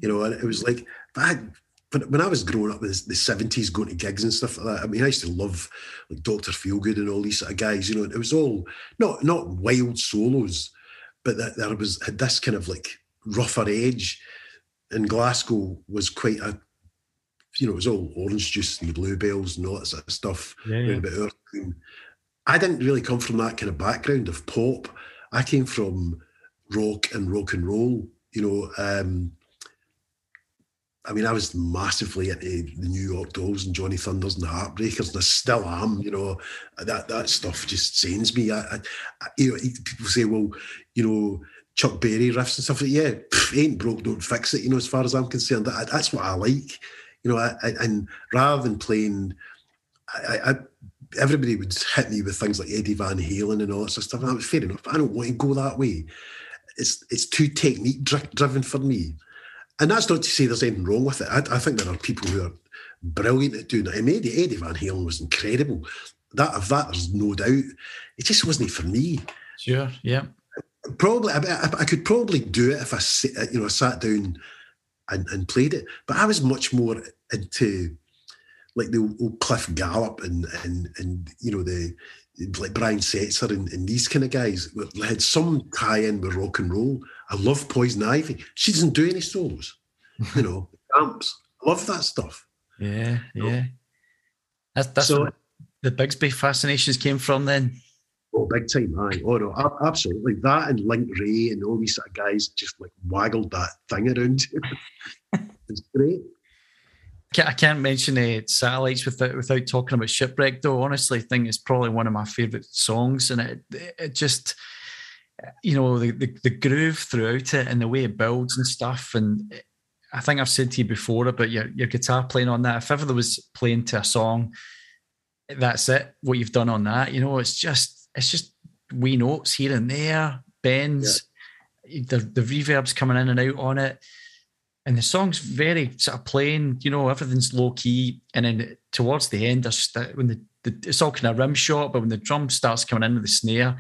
you know. And it was like that. when I was growing up in the 70s, going to gigs and stuff like that, I mean, I used to love like Dr. Feelgood and all these sort of guys, you know, it was all not not wild solos, but that there was had this kind of like rougher edge. And Glasgow was quite a, you know, it was all orange juice and the bluebells and all that sort of stuff. Yeah, yeah. I didn't really come from that kind of background of pop. I came from rock and rock and roll, you know. Um, I mean, I was massively into the New York Dolls and Johnny Thunders and the Heartbreakers, and I still am. You know, that that stuff just sends me. I, I, you know, people say, well, you know, Chuck Berry riffs and stuff like yeah, pff, ain't broke, don't fix it. You know, as far as I'm concerned, that, that's what I like. You know, I, and rather than playing, I, everybody would hit me with things like Eddie Van Halen and all that sort of stuff. And that was fair enough. I don't want to go that way. It's it's too technique driven for me. And that's not to say there's anything wrong with it. I, I think there are people who are brilliant at doing it. I mean, Eddie, Eddie Van Halen was incredible. That of that, there's no doubt. It just wasn't for me. Sure, yeah. Probably, I, I could probably do it if I, uh, you know, sat down and, and played it. But I was much more into like the old Cliff Gallup and and and you know the like Brian Setzer and, and these kind of guys had some tie in with rock and roll. I love Poison Ivy. She doesn't do any solos, you know, <laughs> amps. I love that stuff. Yeah, yeah. That's that's so, the Bigsby fascinations came from then. Oh, big time, aye. Oh no, absolutely. That and Link Wray and all these sort of guys just like waggled that thing around. <laughs> it's great. I can't mention uh, satellites without without talking about shipwreck. Though honestly, I think it's probably one of my favourite songs, and it it just you know the, the, the groove throughout it and the way it builds and stuff. And I think I've said to you before about your your guitar playing on that. If ever there was playing to a song, that's it. What you've done on that, you know, it's just it's just wee notes here and there, bends. Yeah. The the reverb's coming in and out on it and the song's very sort of plain, you know, everything's low key. And then towards the end, there's when the, the, it's all kind of rim shot, but when the drum starts coming in with the snare,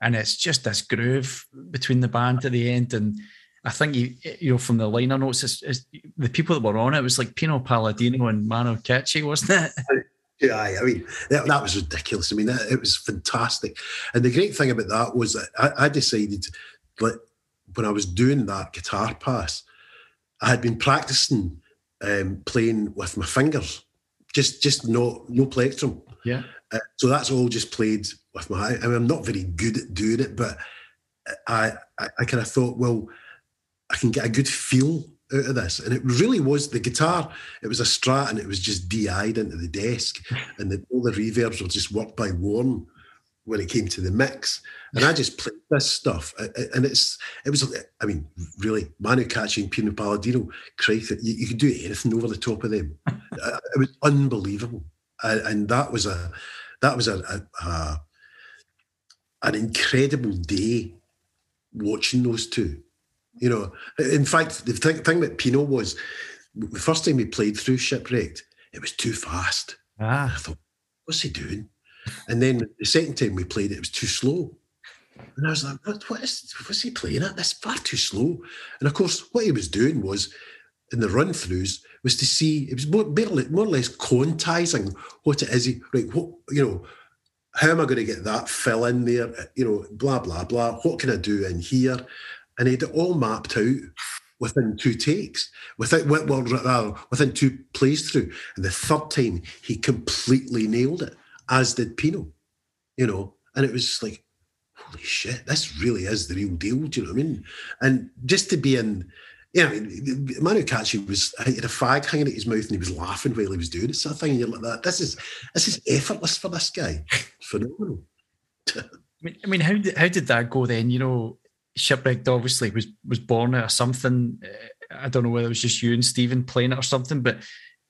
and it's just this groove between the band at the end. And I think you you know from the liner notes, it's, it's, the people that were on it was like Pino Palladino and Manu Katché, wasn't it? <laughs> Yeah, I mean that, that was ridiculous. I mean that, it was fantastic, and the great thing about that was that I, I decided, like when I was doing that guitar pass, I had been practicing um, playing with my fingers, just just no no plectrum. Yeah. Uh, so that's all just played with my. I mean, I'm not very good at doing it, but I I, I kind of thought, well, I can get a good feel out of this, and it really was the guitar. It was a Strat, and it was just DI'd into the desk, <laughs> and the, all the reverbs were just worked by Warne when it came to the mix. And I just played this stuff. And it's, it was, I mean, really, Manu Katché and Pino Palladino, Christ, you, you could do anything over the top of them. <laughs> It was unbelievable. And that was a, that was a, a, a an incredible day watching those two. You know, in fact, the thing, thing about Pino was the first time we played through Shipwrecked, it was too fast. Ah. I thought, what's he doing? And then the second time we played it, it was too slow. And I was like, what, what is what's he playing at? That's far too slow. And of course, what he was doing was in the run throughs was to see it was more, more or less quantizing what it is. He, Right, what you know, how am I going to get that fill in there? You know, blah blah blah. What can I do in here? And he had it all mapped out within two takes, within well, rather within two plays through. And the third time, he completely nailed it as did Pino, you know, and it was like, holy shit, this really is the real deal. Do you know what I mean? And just to be in, yeah, I mean, Manu Katché was he had a fag hanging at his mouth and he was laughing while he was doing it. Sort of thing. And you're like that. This is this is effortless for this guy. <laughs> Phenomenal. I mean, how did how did that go then? You know, Shipwrecked obviously was was born out of something. Eh, I don't know whether it was just you and Stephen playing it or something, but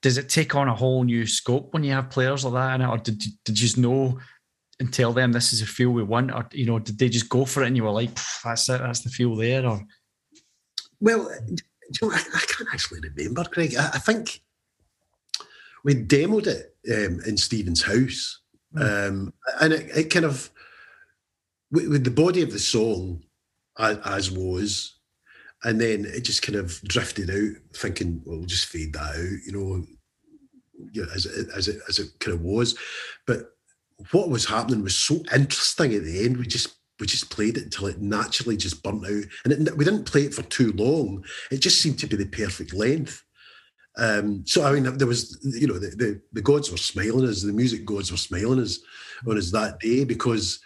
does it take on a whole new scope when you have players like that in it, or did did you just know and tell them this is a feel we want, or you know, did they just go for it and you were like, that's it, that's the feel there, or? Well, you know, I, I can't actually remember, Craig. I, I think we demoed it um, in Stephen's house, mm. um, and it, it, kind of with, with, the body of the song as, as was, and then it just kind of drifted out, thinking, well, we'll just fade that out, you know, you know as it, as it as it kind of was. But what was happening was so interesting at the end. We just we just played it until it naturally just burnt out, and it, we didn't play it for too long. It just seemed to be the perfect length. Um, so I mean, there was you know the, the, the gods were smiling as the music gods were smiling as on us that day because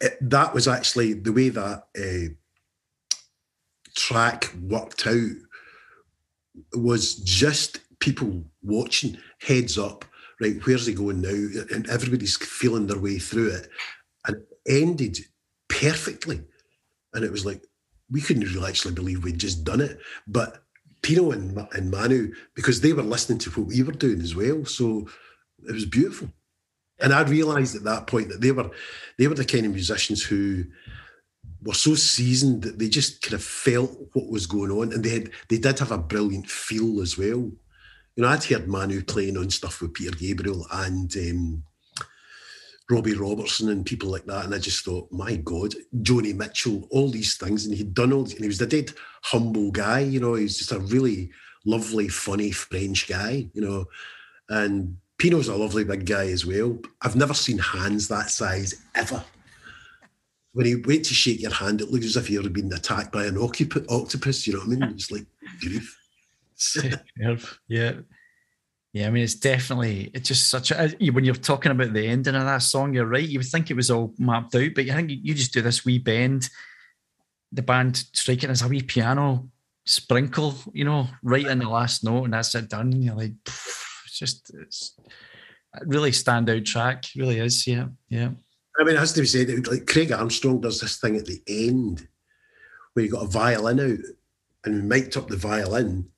it, that was actually the way that uh, track worked out was just people watching heads up right where's he going now? And everybody's feeling their way through it. And it ended perfectly. And it was like we couldn't really actually believe we'd just done it. But Pino and, and Manu because they were listening to what we were doing as well. So it was beautiful. And I realised at that point that they were they were the kind of musicians who were so seasoned that they just kind of felt what was going on, and they had they did have a brilliant feel as well. You know, I'd heard Manu playing on stuff with Peter Gabriel and um, Robbie Robertson and people like that, and I just thought, my God, Joni Mitchell, all these things, and he'd done all, and he was a dead humble guy. You know, he's just a really lovely, funny French guy. You know, and Pino's a lovely big guy as well. I've never seen hands that size ever. When he went to shake your hand, it looks as if you're being attacked by an octopus. You know what I mean? It's like grief. <laughs> yeah. Yeah, I mean, it's definitely, it's just such a, when you're talking about the ending of that song, you're right. You would think it was all mapped out, but I think you just do this wee bend, the band striking as a wee piano sprinkle, you know, right in the last note, and that's it done. And you're like, it's just, it's really standout track. Really is. Yeah. Yeah. I mean, it has to be said, like Craig Armstrong does this thing at the end where you got a violin out and we mic'd up the violin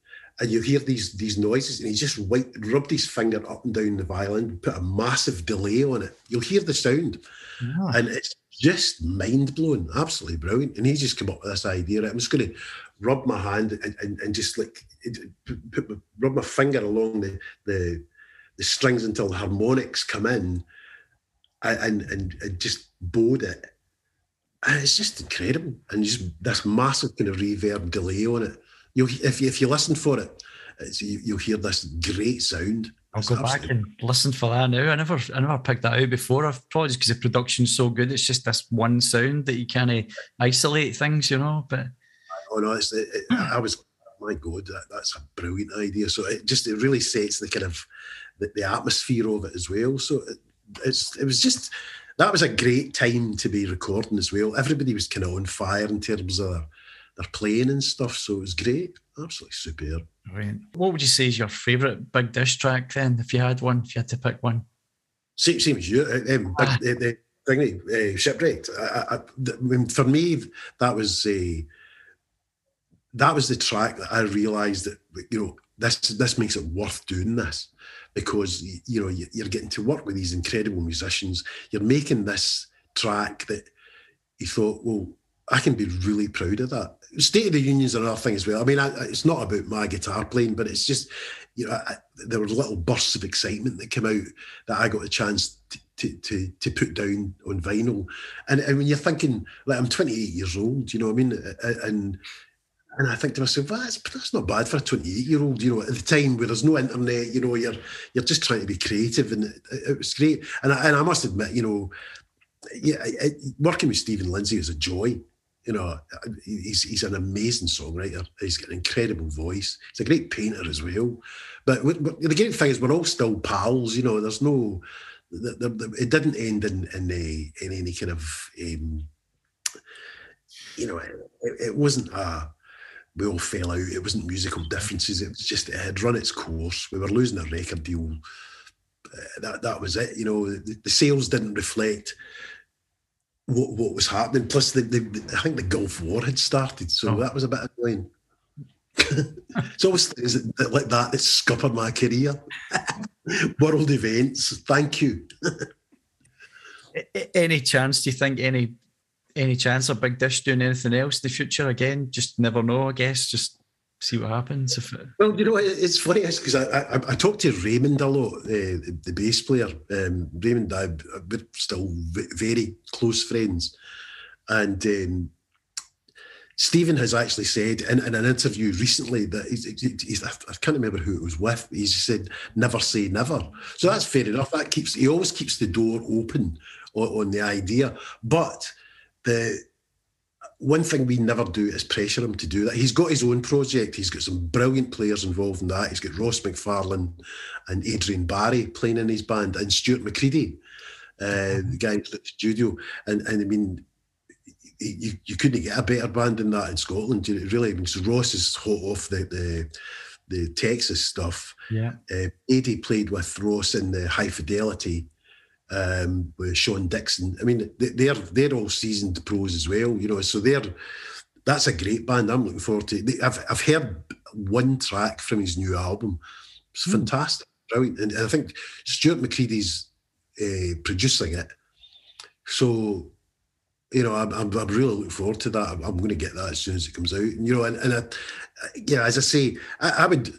and you hear these these noises and he just wiped, rubbed his finger up and down the violin, put a massive delay on it. You'll hear the sound. Yeah. And it's just mind blowing, absolutely brilliant. And he just came up with this idea. I'm just going to rub my hand and, and, and just like put my, rub my finger along the, the the strings until the harmonics come in and, and, and just bowed it. And it's just incredible. And just this massive kind of reverb delay on it. You'll, if, you, if you listen for it, you, will hear this great sound. I'll it's go back and listen for that now. I never, I never picked that out before. I've probably just because the production's so good. It's just this one sound that you kind of isolate things, you know. But oh no, it's, it, it, I was, my God, that, that's a brilliant idea. So it just it really sets the kind of the, the atmosphere of it as well. So it, it's it was just that was a great time to be recording as well. Everybody was kind of on fire in terms of their playing and stuff, so it was great. Absolutely superb. Brilliant. What would you say is your favourite Big Dish track then, if you had one, if you had to pick one? Same, same as you. Uh, um, ah. big, uh, the thing, uh, shipwrecked. I, I, I, for me, that was a. Uh, that was the track that I realised that you know this this makes it worth doing this because you know you're getting to work with these incredible musicians. You're making this track that you thought, well, I can be really proud of that. State of the Union's another thing as well. I mean, I, it's not about my guitar playing, but it's just, you know, I, there were little bursts of excitement that came out that I got a chance to, to, to, to put down on vinyl. And, and when you're thinking, like, I'm 28 years old, you know what I mean? Uh, uh, and and I think to myself, well, that's, that's not bad for a 28 year old, you know, at the time where there's no internet, you know, you're you're just trying to be creative and it, it was great. And I, and I must admit, you know, yeah, it, working with Stephen Lindsay is a joy. You know, he's, he's an amazing songwriter. He's got an incredible voice. He's a great painter as well. But, the great thing is we're all still pals, you know, there's no, the, the, the, it didn't end in, in, a, in any kind of, um, you know, it, it wasn't a, we all fell out. It wasn't musical differences. It was just it had run its course. We were losing a record deal. Uh, that that was it. You know, the, the sales didn't reflect what what was happening. Plus, the, the, I think the Gulf War had started, so oh. that was a bit annoying. <laughs> it's always it like that that scuppered my career. <laughs> World events. Thank you. <laughs> any chance do you think any any chance of Big Dish doing anything else in the future again? Just never know, I guess. Just see what happens. If it... Well, you know, it's funny because I, I, I talked to Raymond a lot, the, the bass player. Um, Raymond, and I, we're still very close friends, and um, Stephen has actually said in, in an interview recently that he's, he's, I can't remember who it was with. He said, "Never say never." So that's fair enough. That keeps he always keeps the door open on, on the idea. But the one thing we never do is pressure him to do that. He's got his own project. He's got some brilliant players involved in that. He's got Ross McFarlane and Adrian Barry playing in his band, and Stuart McCready, uh, the guy at the studio. And and I mean, you, you couldn't get a better band than that in Scotland. Really, I mean, so Ross is hot off the, the the Texas stuff. Yeah. Uh, Eddie played with Ross in the High Fidelity um, with Sean Dickson. I mean, they're they're all seasoned pros as well, you know. So they're that's a great band. I'm looking forward to. I've I've heard one track from his new album. It's mm. fantastic, brilliant, and, and I think Stuart McCready's uh, producing it. So you know, I'm, I'm, I'm, really looking forward to that. I'm, I'm, going to get that as soon as it comes out. And, you know, and, and I, yeah, as I say, I, I, would,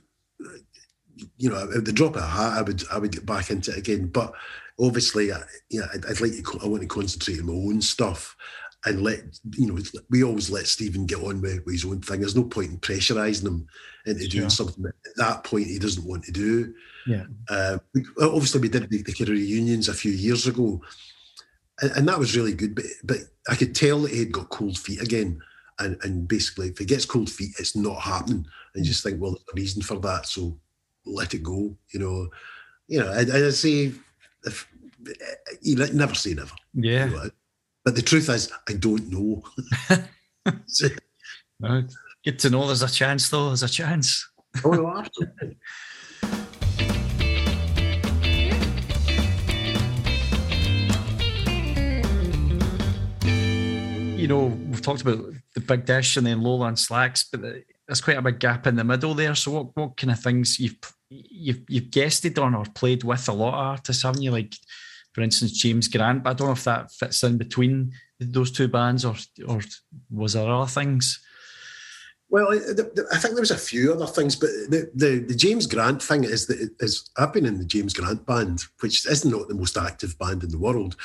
you know, at the drop of a hat, I would, I would get back into it again. But obviously, I, you know, I'd, I'd like to, I want to concentrate on my own stuff and let, you know, we always let Stephen get on with, with his own thing. There's no point in pressurising him into doing something that at that point he doesn't want to do. Yeah. Uh, obviously, we did the, the reunions a few years ago and, and, that was really good. But but I could tell that he had got cold feet again, and and basically, if he gets cold feet, it's not happening. And just think, well, there's a reason for that, so let it go. You know, you know. I, I say, if you never say never. Yeah. You know, but the truth is, I don't know. <laughs> no, good to know. There's a chance, though. There's a chance. oh, absolutely. <laughs> you know, we've talked about the big dish and then Lola In Slacks, but there's quite a big gap in the middle there. So, what, what kind of things you've you've you've guested on or played with a lot of artists, haven't you? Like, for instance, James Grant. But I don't know if that fits in between those two bands, or or was there other things? Well, I think there was a few other things, but the, the, the James Grant thing is that is I've been in the James Grant band, which is not the most active band in the world,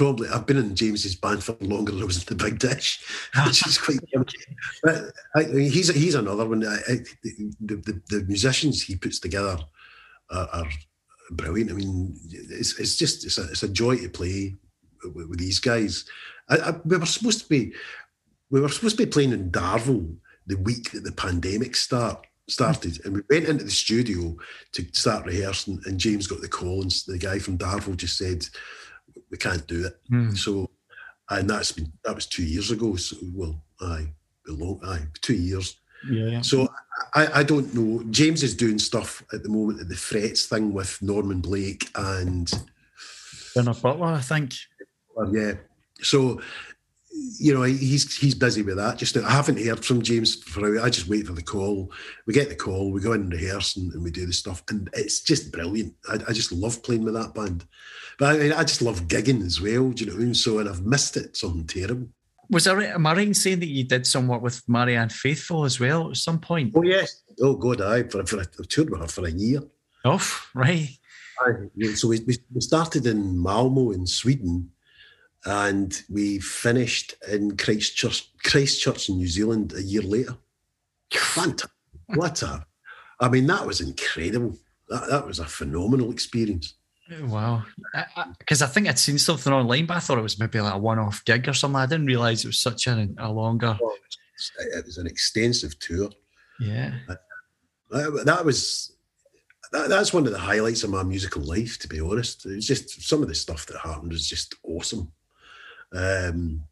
probably I've been in James's band for longer than I was in the Big Dish, <laughs> which is quite. <laughs> but I, he's he's another one. I, I, the, the, the musicians he puts together are, are brilliant. I mean, it's it's just it's a, it's a joy to play with, with these guys. I, we were supposed to be we were supposed to be playing in Darvel the week that the pandemic start started and we went into the studio to start rehearsing and James got the call and the guy from Darvel just said we can't do it. Mm. So, and that's been that was two years ago. So, well, aye, long, aye, two years. Yeah. So I, I don't know. James is doing stuff at the moment at the Frets thing with Norman Blake and Bernard Butler, I think. Yeah. So you know, he's he's busy with that just. I haven't heard from James for a I just wait for the call. We get the call, we go in and rehearse and, and we do the stuff. And it's just brilliant. I, I, just love playing with that band. But I, mean, I just love gigging as well. Do you know what I mean? So, and I've missed it. Something terrible. Was there, am I right in saying that you did some work with Marianne Faithfull as well at some point? Oh, yes. Oh, God, I for, for, I've toured with her for a year. Oh, right. I, so we, we started in Malmo in Sweden and we finished in Christchurch, Christchurch in New Zealand a year later. Fantastic. What a, I mean, that was incredible. That, that was a phenomenal experience. Wow. Because I, I, I, think I'd seen something online, but I thought it was maybe like a one off gig or something. I didn't realize it was such a, a longer. Well, it was an extensive tour. Yeah. Uh, that, that was. That, that's one of the highlights of my musical life, to be honest. It's just some of the stuff that happened was just awesome. Um,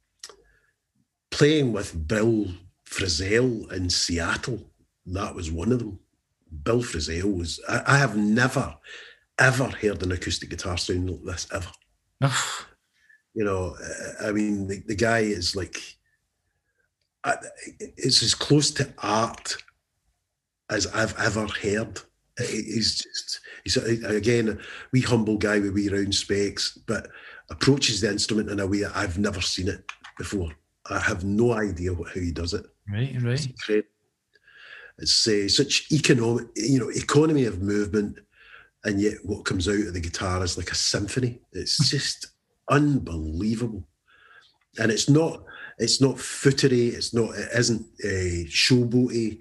playing with Bill Frisell in Seattle, that was one of them. Bill Frisell was, I, I have never, ever heard an acoustic guitar sound like this ever. <sighs> you know, I mean, the, the guy is like, it's as close to art as I've ever heard. He's just, he's again, a wee humble guy with wee round specs, but approaches the instrument in a way I've never seen it before. I have no idea what, how he does it. Right, right. It's, it's uh, such economic, you know, economy of movement and yet what comes out of the guitar is like a symphony. It's just unbelievable. and it's not it's not footery. It's not. It isn't a uh, showboaty.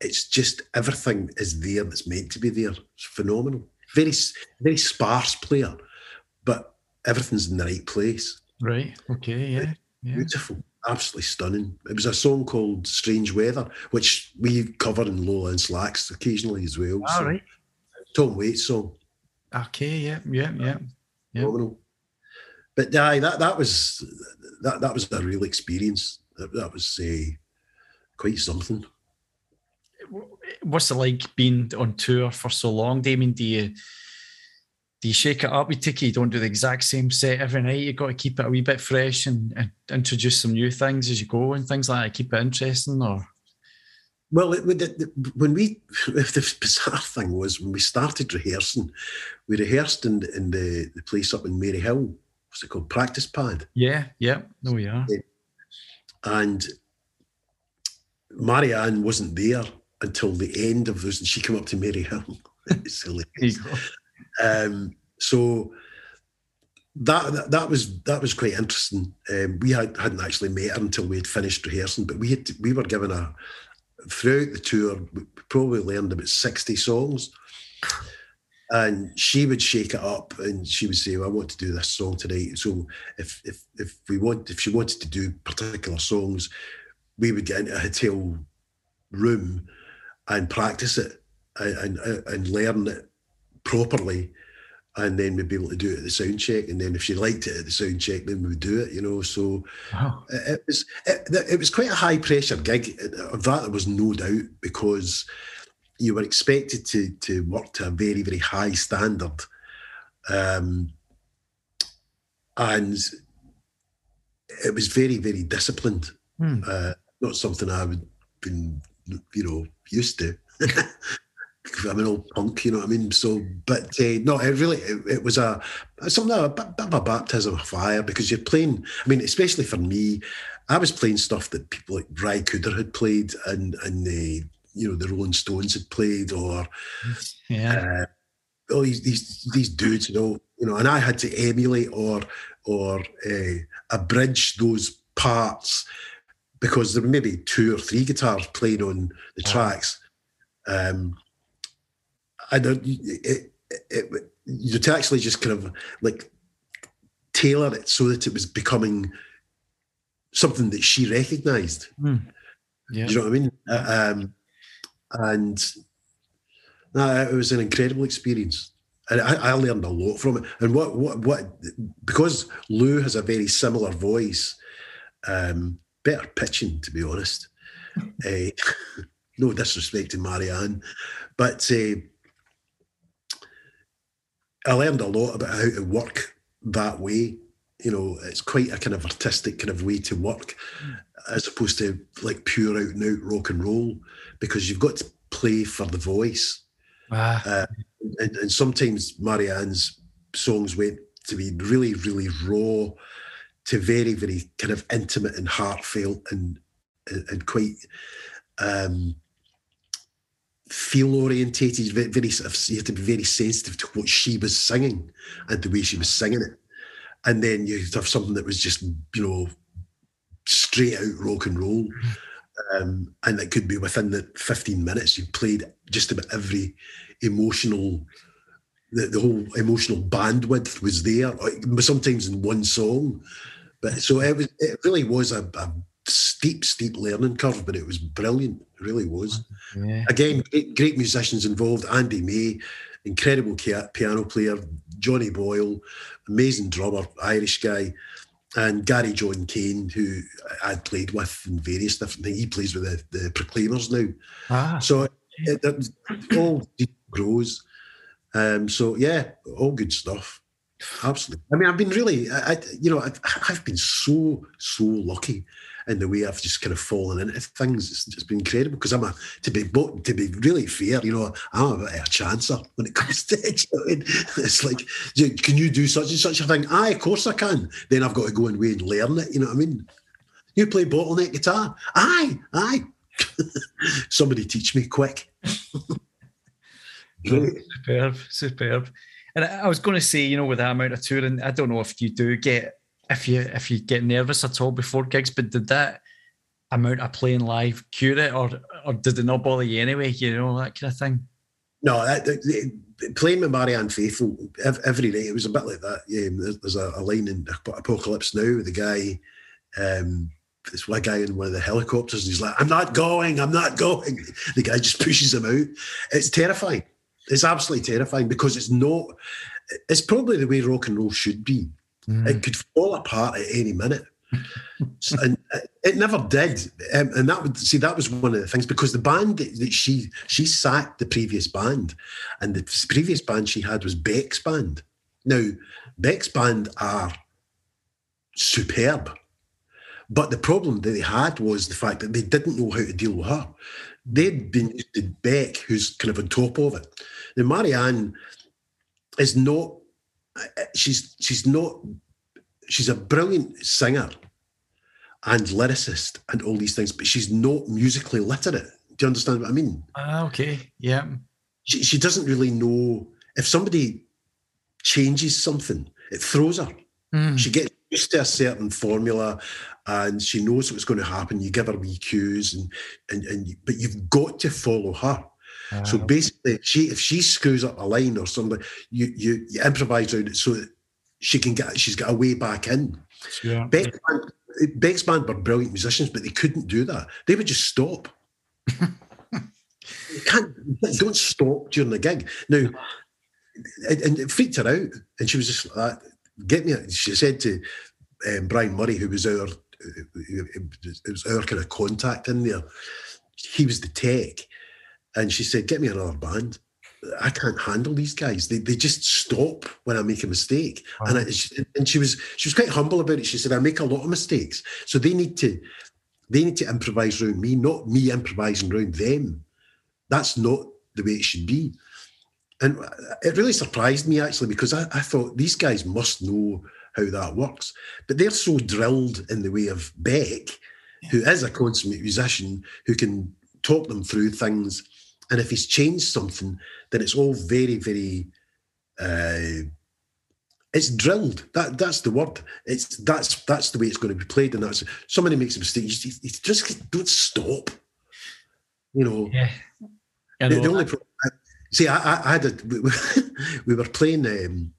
It's just everything is there that's meant to be there. It's phenomenal. Very very sparse player, everything's in the right place. Right. Okay. Yeah. yeah. Beautiful. Absolutely stunning. It was a song called Strange Weather, which we cover in Lola In Slacks occasionally as well. All so, right. Tom Waits song. Okay, yeah, yeah, yeah. yeah. But aye, that that was that that was a real experience. That, that was uh, quite something. What's it like being on tour for so long, Damien? Do you do you shake it up? You take it, you don't do the exact same set every night. You've got to keep it a wee bit fresh and, and introduce some new things as you go and things like that. Keep it interesting, or well, it, it, when we <laughs> the bizarre thing was when we started rehearsing, we rehearsed in, in the, the place up in Maryhill. What's it called? Practice pad. Yeah, yeah. No, we are. And Marianne wasn't there until the end of those, and she came up to Maryhill. it's <laughs> hilarious. Um, so that, that, was that was quite interesting. Um, we had, hadn't actually met her until we had finished rehearsing, but we had we were given a throughout the tour. We probably learned about sixty songs, and she would shake it up and she would say, well, "I want to do this song tonight." So if if if we want if she wanted to do particular songs, we would get into a hotel room and practice it and and, and learn it properly and then we'd be able to do it at the sound check. And then if she liked it at the sound check, then we would do it, you know. So wow. it, it, was it, it, was quite a high pressure gig. Of that, there was no doubt because you were expected to to work to a very very high standard, um, and it was very very disciplined. Hmm. Uh, not something I would been you know used to. <laughs> I'm an old punk, you know what I mean. So, but uh, no, it really it, it was a something a bit, bit of a baptism of fire because you're playing. I mean, especially for me, I was playing stuff that people like Ry Cooder had played and and the you know the Rolling Stones had played or <laughs> yeah. Uh, all these, these these dudes, you know, you know, and I had to emulate or or uh, abridge those parts because there were maybe two or three guitars playing on the tracks. Um, I don't. It, it, you to actually just kind of like tailor it so that it was becoming something that she recognised. Mm. Yeah. you know what I mean? Uh, um, and uh, it was an incredible experience. And I, I, learned a lot from it. And what, what, what, because Lou has a very similar voice, um, better pitching, to be honest. uh, <laughs> <laughs> no disrespect to Marianne, but uh, I learned a lot about how to work that way. You know, it's quite a kind of artistic kind of way to work, as opposed to like pure out and out rock and roll, because you've got to play for the voice. Ah. Uh, and, and sometimes Marianne's songs went to be really, really raw, to very, very kind of intimate and heartfelt and and quite um, feel orientated, very, very sort of, you have to be very sensitive to what she was singing and the way she was singing it. And then you'd have something that was just, you know, straight out rock and roll. Um, and it could be within the 15 minutes you played just about every emotional the, the whole emotional bandwidth was there sometimes in one song but so it was it really was a, a steep, steep learning curve, but it was brilliant. It really was. Yeah. Again, great, great, musicians involved. Andy May, incredible piano player. Johnny Boyle, amazing drummer, Irish guy. And Gary John Kane, who I'd played with in various different things. He plays with the, the Proclaimers now. Ah. So it, it, all grows. Um, so yeah, all good stuff. Absolutely. I mean, I've been really, I, you know, I, I've been so, so lucky in the way I've just kind of fallen into things. It's, it's been incredible because I'm a to be to be really fair, you know, I'm a bit of a chancer when it <laughs> comes to it. It's like, can you do such and such a thing? Aye, of course I can. Then I've got to go and wait and learn it. You know what I mean? You play bottleneck guitar? Aye, aye. <laughs> Somebody teach me quick. superb, superb. And I was going to say, you know, with that amount of touring, I don't know if you do get if you if you get nervous at all before gigs, but did that amount of playing live cure it, or or did it not bother you anyway? You know that kind of thing. No, that, that, playing with Marianne Faithfull every day, it was a bit like that. Yeah, there's a, a line in Apocalypse Now with the guy, um, this one guy in one of the helicopters, and he's like, "I'm not going, I'm not going." <laughs> The guy just pushes him out. It's terrifying. It's absolutely terrifying because it's not. It's probably the way rock and roll should be. Mm. It could fall apart at any minute. and it never did, um, and that would see that was one of the things because the band that, that, she she sacked the previous band, and the previous band she had was Beck's band. Now Beck's band are superb, but the problem that they had was the fact that they didn't know how to deal with her. They'd been used to Beck, who's kind of on top of it. Now Marianne is not. She's she's not she's a brilliant singer and lyricist and all these things, but she's not musically literate. Do you understand what I mean? Ah, okay. Yeah. She, she doesn't really know if somebody changes something, it throws her. Mm. She gets used to a certain formula and she knows what's going to happen. You give her wee cues and and, and but you've got to follow her. So ah, basically, she if she screws up a line or something, you you, you improvise around it so that she can get she's got a way back in. Yeah. Beck's, band, Beck's band were brilliant musicians, but they couldn't do that. They would just stop. <laughs> you can't don't stop during the gig. Now and it freaked her out. And she was just like Get me she said to um, Brian Murray, who was our it was our kind of contact in there. He was the tech. And she said, Get me another band. I can't handle these guys. They, they just stop when I make a mistake. Wow. And I, and she was she was quite humble about it. She said, I make a lot of mistakes. So they need to they need to improvise around me, not me improvising around them. That's not the way it should be. And it really surprised me actually because I, I thought these guys must know how that works. But they're so drilled in the way of Beck, who is a consummate musician who can talk them through things and if he's changed something, then it's all very, very uh, it's drilled. That that's the word. It's that's that's the way it's going to be played. And that's somebody makes a mistake. You, you just don't stop. You know. Yeah. The, the, only see, I, I, had a <laughs> we were playing um,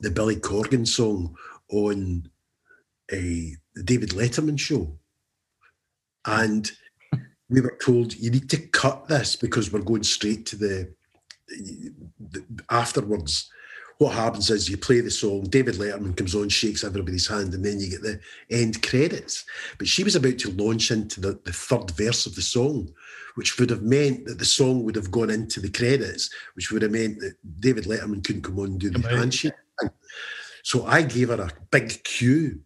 the Billy Corgan song on a David Letterman show, and we were told you need to cut this because we're going straight to the, the, afterwards. What happens is you play the song, David Letterman comes on, shakes everybody's hand, and then you get the end credits. But she was about to launch into the, the third verse of the song, which would have meant that the song would have gone into the credits, which would have meant that David Letterman couldn't come on and do the handshake. So I gave her a big cue,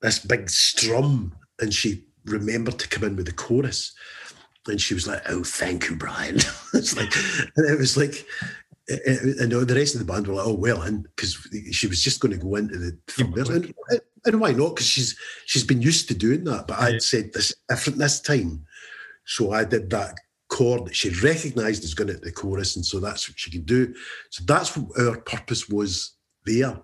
this big strum, and she remembered to come in with the chorus. And she was like, "Oh, thank you, Brian." <laughs> it's like, and it was like, eh, eh, and the rest of the band were like, "Oh, well," and because she was just going to go into the and, and why not? Because she's she's been used to doing that. But I'd said this different this time, so I did that chord that she recognised as going into the chorus, and so that's what she could do. So that's what our purpose was there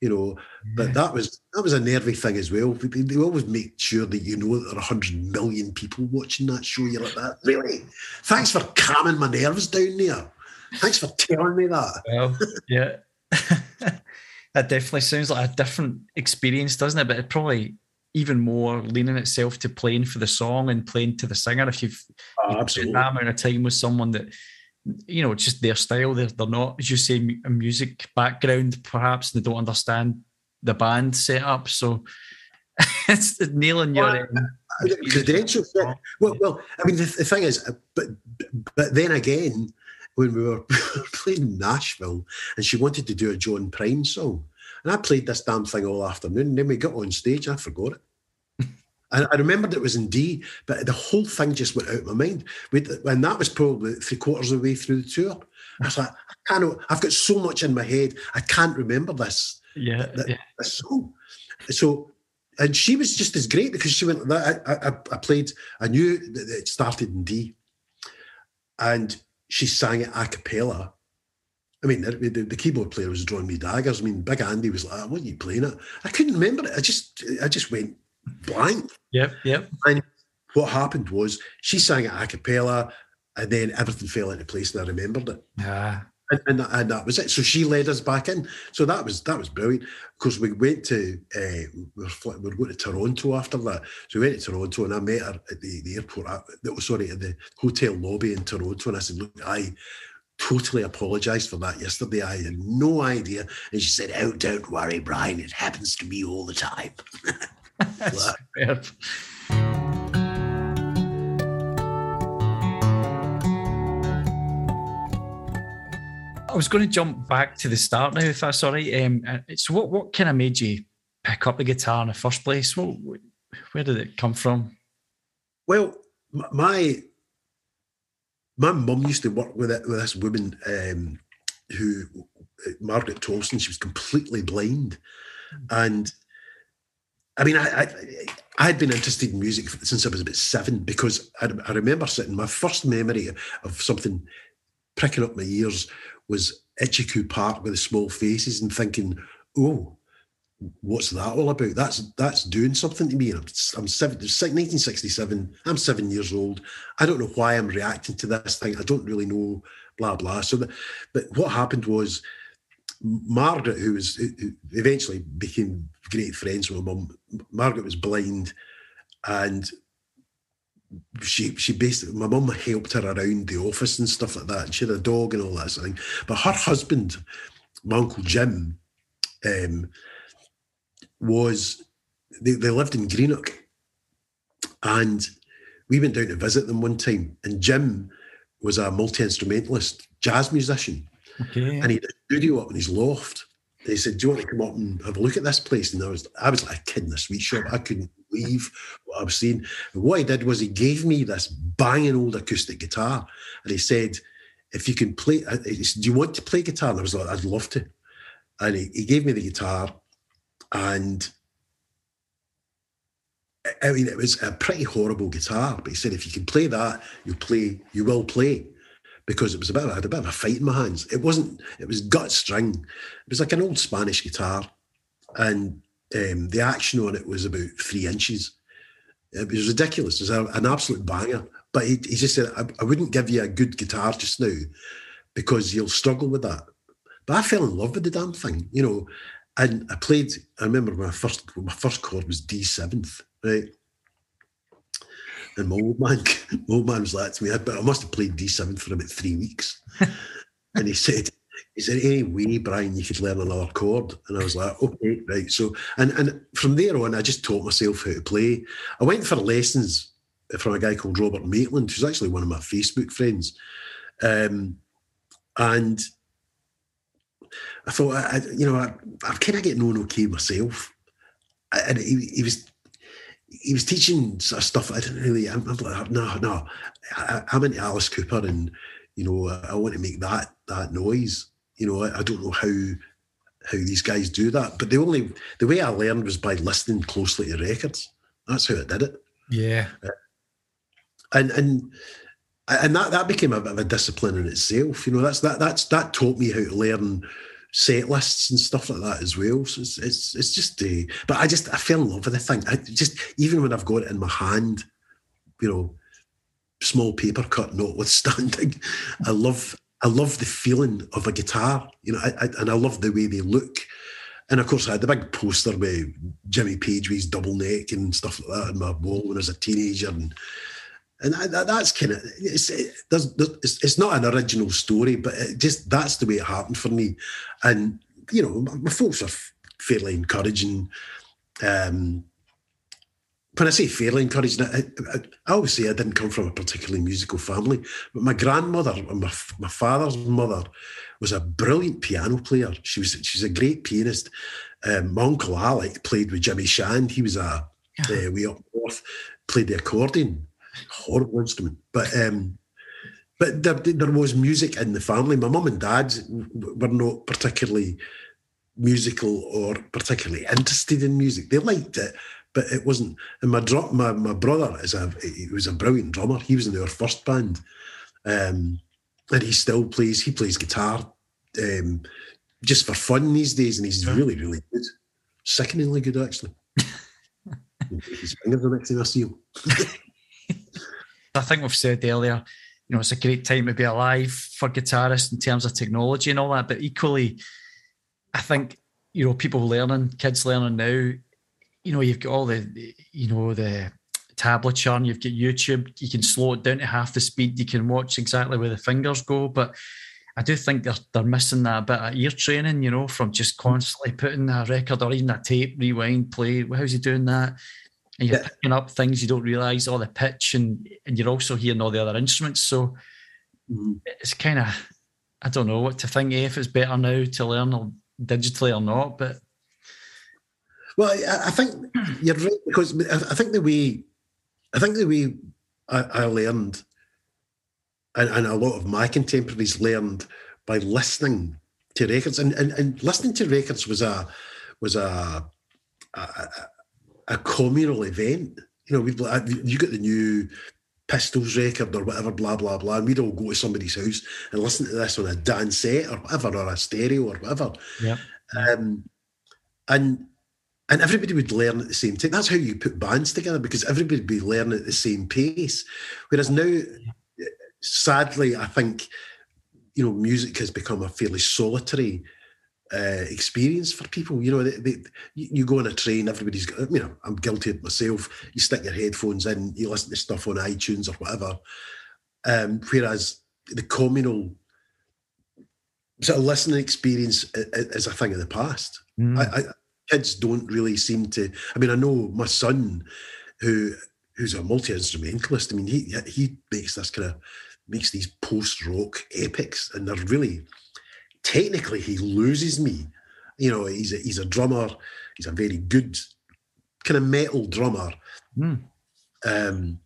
you know. But that was that was a nervy thing as well. They, they always make sure that you know that there are hundred million people watching that show. You're like that, really? Thanks for calming my nerves down there. Thanks for telling me that. Well, yeah. <laughs> that definitely sounds like a different experience, doesn't it? But it probably even more leaning itself to playing for the song and playing to the singer. If you've, oh, you've spent that amount of time with someone that you know, just their style. They're, they're not, as you say, a music background, perhaps. And they don't understand the band setup. So <laughs> it's nailing your. Well, credential. Well, well, I mean, the, the, thing is, uh, but but then again, when we were <laughs> playing Nashville, and she wanted to do a John Prine song, and I played this damn thing all afternoon, and then we got on stage, I forgot it. And I remembered it was in D, but the whole thing just went out of my mind. And that was probably three quarters of the way through the tour. I was like, I can't, I've got so much in my head, I can't remember this. Yeah. yeah. This song. So, and she was just as great because she went, I, I, I played, I knew that it started in D. And she sang it a cappella. I mean, the, the, keyboard player was drawing me daggers. I mean, Big Andy was like, "What are you playing at?" I couldn't remember it. I just, I just went blank. Yep, yep. And what happened was she sang it a cappella, and then everything fell into place, and I remembered it. Yeah. And, and, and, that was it. So she led us back in. So that was that was brilliant. Of course, we went to uh, we, were, we were going to Toronto after that. So we went to Toronto, and I met her at the, the airport. At, that was sorry, at the hotel lobby in Toronto, and I said, "Look, I." totally apologised for that yesterday. I had no idea. And she said, Oh, don't worry, Brian. It happens to me all the time. <laughs> That's I was going to jump back to the start now, if that's all right. Um, so, what what kind of made you pick up the guitar in the first place? What, where did it come from? Well, my my mum used to work with, it, with this woman um, who, Margaret Tolson, she was completely blind. And I mean, I, I, I had been interested in music since I was about seven because I, I remember sitting, my first memory of something pricking up my ears was Itchycoo Park with the small faces and thinking, oh, what's that all about? That's that's doing something to me. I'm, I'm seven, 1967. I'm seven years old. I don't know why I'm reacting to this thing. I don't really know. Blah blah. So, the, but what happened was Margaret, who was who eventually became great friends with my mum. Margaret was blind, and she she basically my mum helped her around the office and stuff like that. And she had a dog and all that sort of thing. But her husband, my uncle Jim, um, was they, they lived in Greenock. And we went down to visit them one time, and Jim was a multi instrumentalist, jazz musician. Okay. And he had a studio up in his loft. They said, Do you want to come up and have a look at this place? And I was I was like a kid in a sweet shop. I couldn't believe what I was seeing. And what he did was he gave me this banging old acoustic guitar. And he said, if you can play, said, Do you want to play guitar? And I was like, I'd love to. And he, he gave me the guitar and I mean, it was a pretty horrible guitar, but he said if you can play that, you play, you will play, because it was a bit. I had a bit of a fight in my hands. It wasn't. It was gut string. It was like an old Spanish guitar, and um, the action on it was about three inches. It was ridiculous. It was a, an absolute banger. But he, he just said, I, I wouldn't give you a good guitar just now because you'll struggle with that. But I fell in love with the damn thing, you know. And I played. I remember my first my first chord was D seventh, right? And my old man, <laughs> my old man was like to me, but I must have played D7 for about three weeks. <laughs> and he said, he said, any way, Brian, you could learn another chord. And I was like, okay, right. So, and and from there on, I just taught myself how to play. I went for lessons from a guy called Robert Maitland, who's actually one of my Facebook friends. Um, and I thought, I, you know, I, I'm kind of getting on okay myself. And he, he was he was teaching sort of stuff I didn't really. I'm, like, no, no, I, am into Alice Cooper, and you know, I, I, want to make that that noise. You know, I, I, don't know how how these guys do that, but the only the way I learned was by listening closely to records. That's how I did it. Yeah, uh, and and and that that became a bit of a discipline in itself. You know, that's that that's that taught me how to learn set lists and stuff like that as well. So it's it's, it's just, uh, but I just I fell in love with the thing. I just even when I've got it in my hand, you know, small paper cut notwithstanding, <laughs> I love I love the feeling of a guitar. You know, I, I, and I love the way they look. And of course, I had the big poster with Jimmy Page with his double neck and stuff like that on my wall when I was a teenager. And and that, that's kind of it's, it, there's, there's, it's not an original story, but it just that's the way it happened for me. And you know, my folks are fairly encouraging. Um, when I say fairly encouraging, I, I, I, always say I didn't come from a particularly musical family, but my grandmother and my, my father's mother was a brilliant piano player. She was she's a great pianist. Um, my uncle Alec played with Jimmy Shand. He was a yeah. uh, way up north, played the accordion horrible instrument. But um, but there, there was music in the family. My mum and dad were not particularly musical or particularly interested in music. They liked it, but it wasn't. And my drum, my, my brother is a he was a brilliant drummer. He was in our first band, um, and he still plays. He plays guitar um, just for fun these days, and he's really, really good. Sickeningly good, actually. <laughs> his fingers the next time I see him. <laughs> I think we've said earlier, you know, it's a great time to be alive for guitarists in terms of technology and all that. But equally, I think, you know, people learning, kids learning now, you know, you've got all the, you know, the tablature and you've got YouTube, you can slow it down to half the speed, you can watch exactly where the fingers go. But I do think they're they're missing that bit of ear training, you know, from just constantly putting a record or even a tape, rewind, play. How's he doing that? And you're yeah. picking up things you don't realise, all the pitch, and and you're also hearing all the other instruments. So mm-hmm. it's kind of I don't know what to think. Eh, if it's better now to learn digitally or not, but well, I, I think <clears throat> you're right because I think the way I think the way I, I learned and, and a lot of my contemporaries learned by listening to records, and, and, and listening to records was a was a a, a communal event. You know, we you get the new Pistols record or whatever, blah blah blah, and we'd all go to somebody's house and listen to this on a dance set or whatever, or a stereo or whatever. Yeah. Um, and and everybody would learn at the same time. That's how you put bands together because everybody would be learning at the same pace. Whereas now sadly, I think you know music has become a fairly solitary uh, experience for people. You know, they, they, you go on a train, everybody's got. You know, I'm guilty of myself. You stick your headphones in, you listen to stuff on iTunes or whatever. Um, whereas the communal sort of listening experience is a thing of the past. Mm. I, I, kids don't really seem to. I mean, I know my son, who who's a multi instrumentalist. I mean, he he makes this kind of makes these post rock epics, and they're really technically he loses me. You know, he's a, he's a drummer. He's a very good kind of metal drummer. Mm. Um,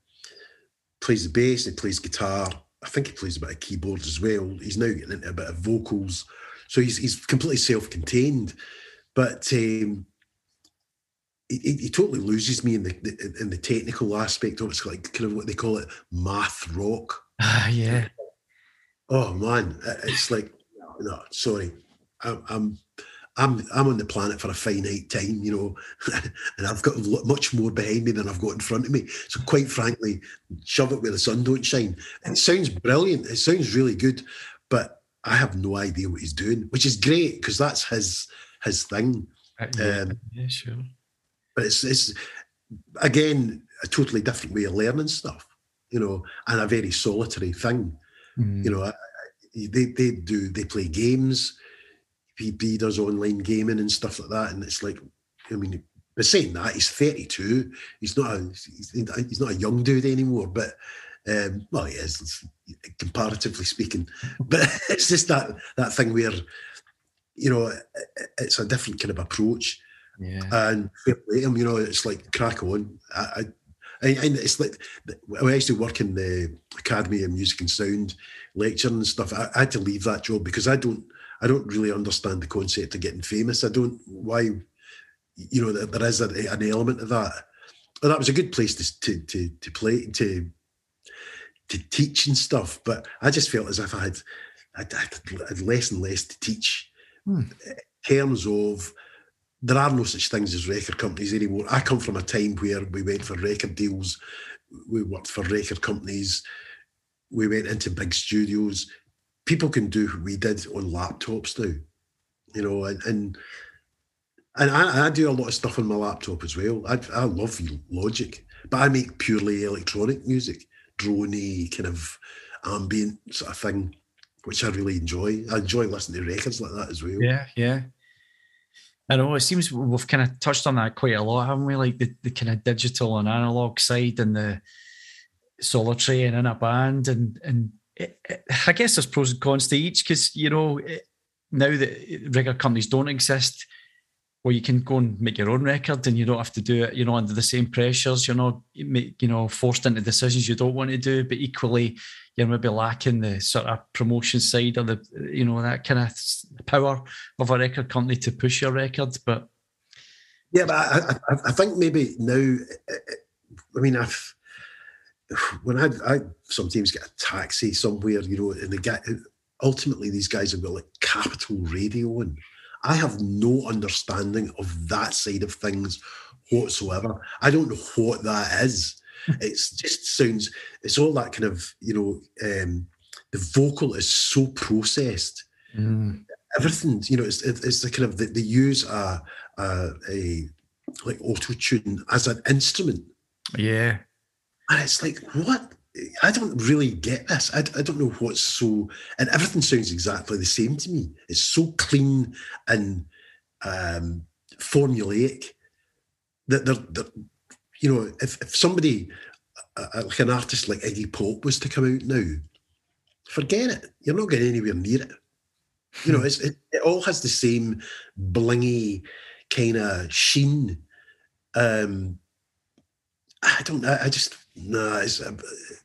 plays the bass. He plays guitar. I think he plays a bit of keyboard as well. He's now getting into a bit of vocals, so he's he's completely self-contained. But um, he, he, totally loses me in the, in the technical aspect of it. It's like kind of what they call it math rock. Ah, <laughs> yeah. Oh man, it's like no, sorry, I'm, I'm I'm I'm on the planet for a finite time, you know, <laughs> and I've got much more behind me than I've got in front of me. So quite frankly, shove it where the sun don't shine. It sounds brilliant. It sounds really good, but I have no idea what he's doing, which is great because that's his his thing. Yeah, um, yeah, sure. But it's it's again a totally different way of learning stuff you know, and a very solitary thing. Mm. You know, they they do they play games. He, does online gaming and stuff like that, and it's like, I mean, but saying that he's 32, he's not a he's, not a young dude anymore, but. Um, well, he is, comparatively speaking, <laughs> but it's just that that thing where, you know, it's a different kind of approach. Yeah. And him, you know, it's like crack on. I, I and, it's like I used to work in the Academy of Music and Sound lecturing and stuff. I, I, had to leave that job because I don't I don't really understand the concept of getting famous. I don't why you know there is a, an element of that. And that was a good place to to to, to play to to teach and stuff. But I just felt as if I had I had less and less to teach hmm. in terms of there are no such things as record companies anymore. I come from a time where we went for record deals, we worked for record companies, we went into big studios. People can do what we did on laptops now, you know, and and, and I, I do a lot of stuff on my laptop as well. I, I love Logic, but I make purely electronic music, droney kind of ambient sort of thing, which I really enjoy. I enjoy listening to records like that as well. Yeah, yeah. I know it seems we've kind of touched on that quite a lot, haven't we? Like the, the kind of digital and analog side and the solitary and in a band. And and it, it, I guess there's pros and cons to each because, you know, it, now that record companies don't exist, well, you can go and make your own record and you don't have to do it, you know, under the same pressures. You're not, you know, forced into decisions you don't want to do, but equally, you're maybe lacking the sort of promotion side or the you know that kind of power of a record company to push your record. But yeah, but I, I, I think maybe now, eh, eh, I mean, I've when I I sometimes get a taxi somewhere, you know, and the guy ultimately these guys have got like Capital Radio and I have no understanding of that side of things whatsoever. I don't know what that is. It's just sounds. It's all that kind of you know. Um, the vocal is so processed. Mm. Everything you know. It's it's the kind of they, they use a, a a like auto tune as an instrument. Yeah, and it's like what I don't really get this. I, I don't know what's so, and everything sounds exactly the same to me. It's so clean and um, formulaic that they're, they're, you know, if, if somebody, uh, like an artist like Iggy Pop was to come out now, forget it. You're not getting anywhere near it. You know, it, it all has the same blingy kind of sheen. Um, I don't know. I just, nah, it's, uh,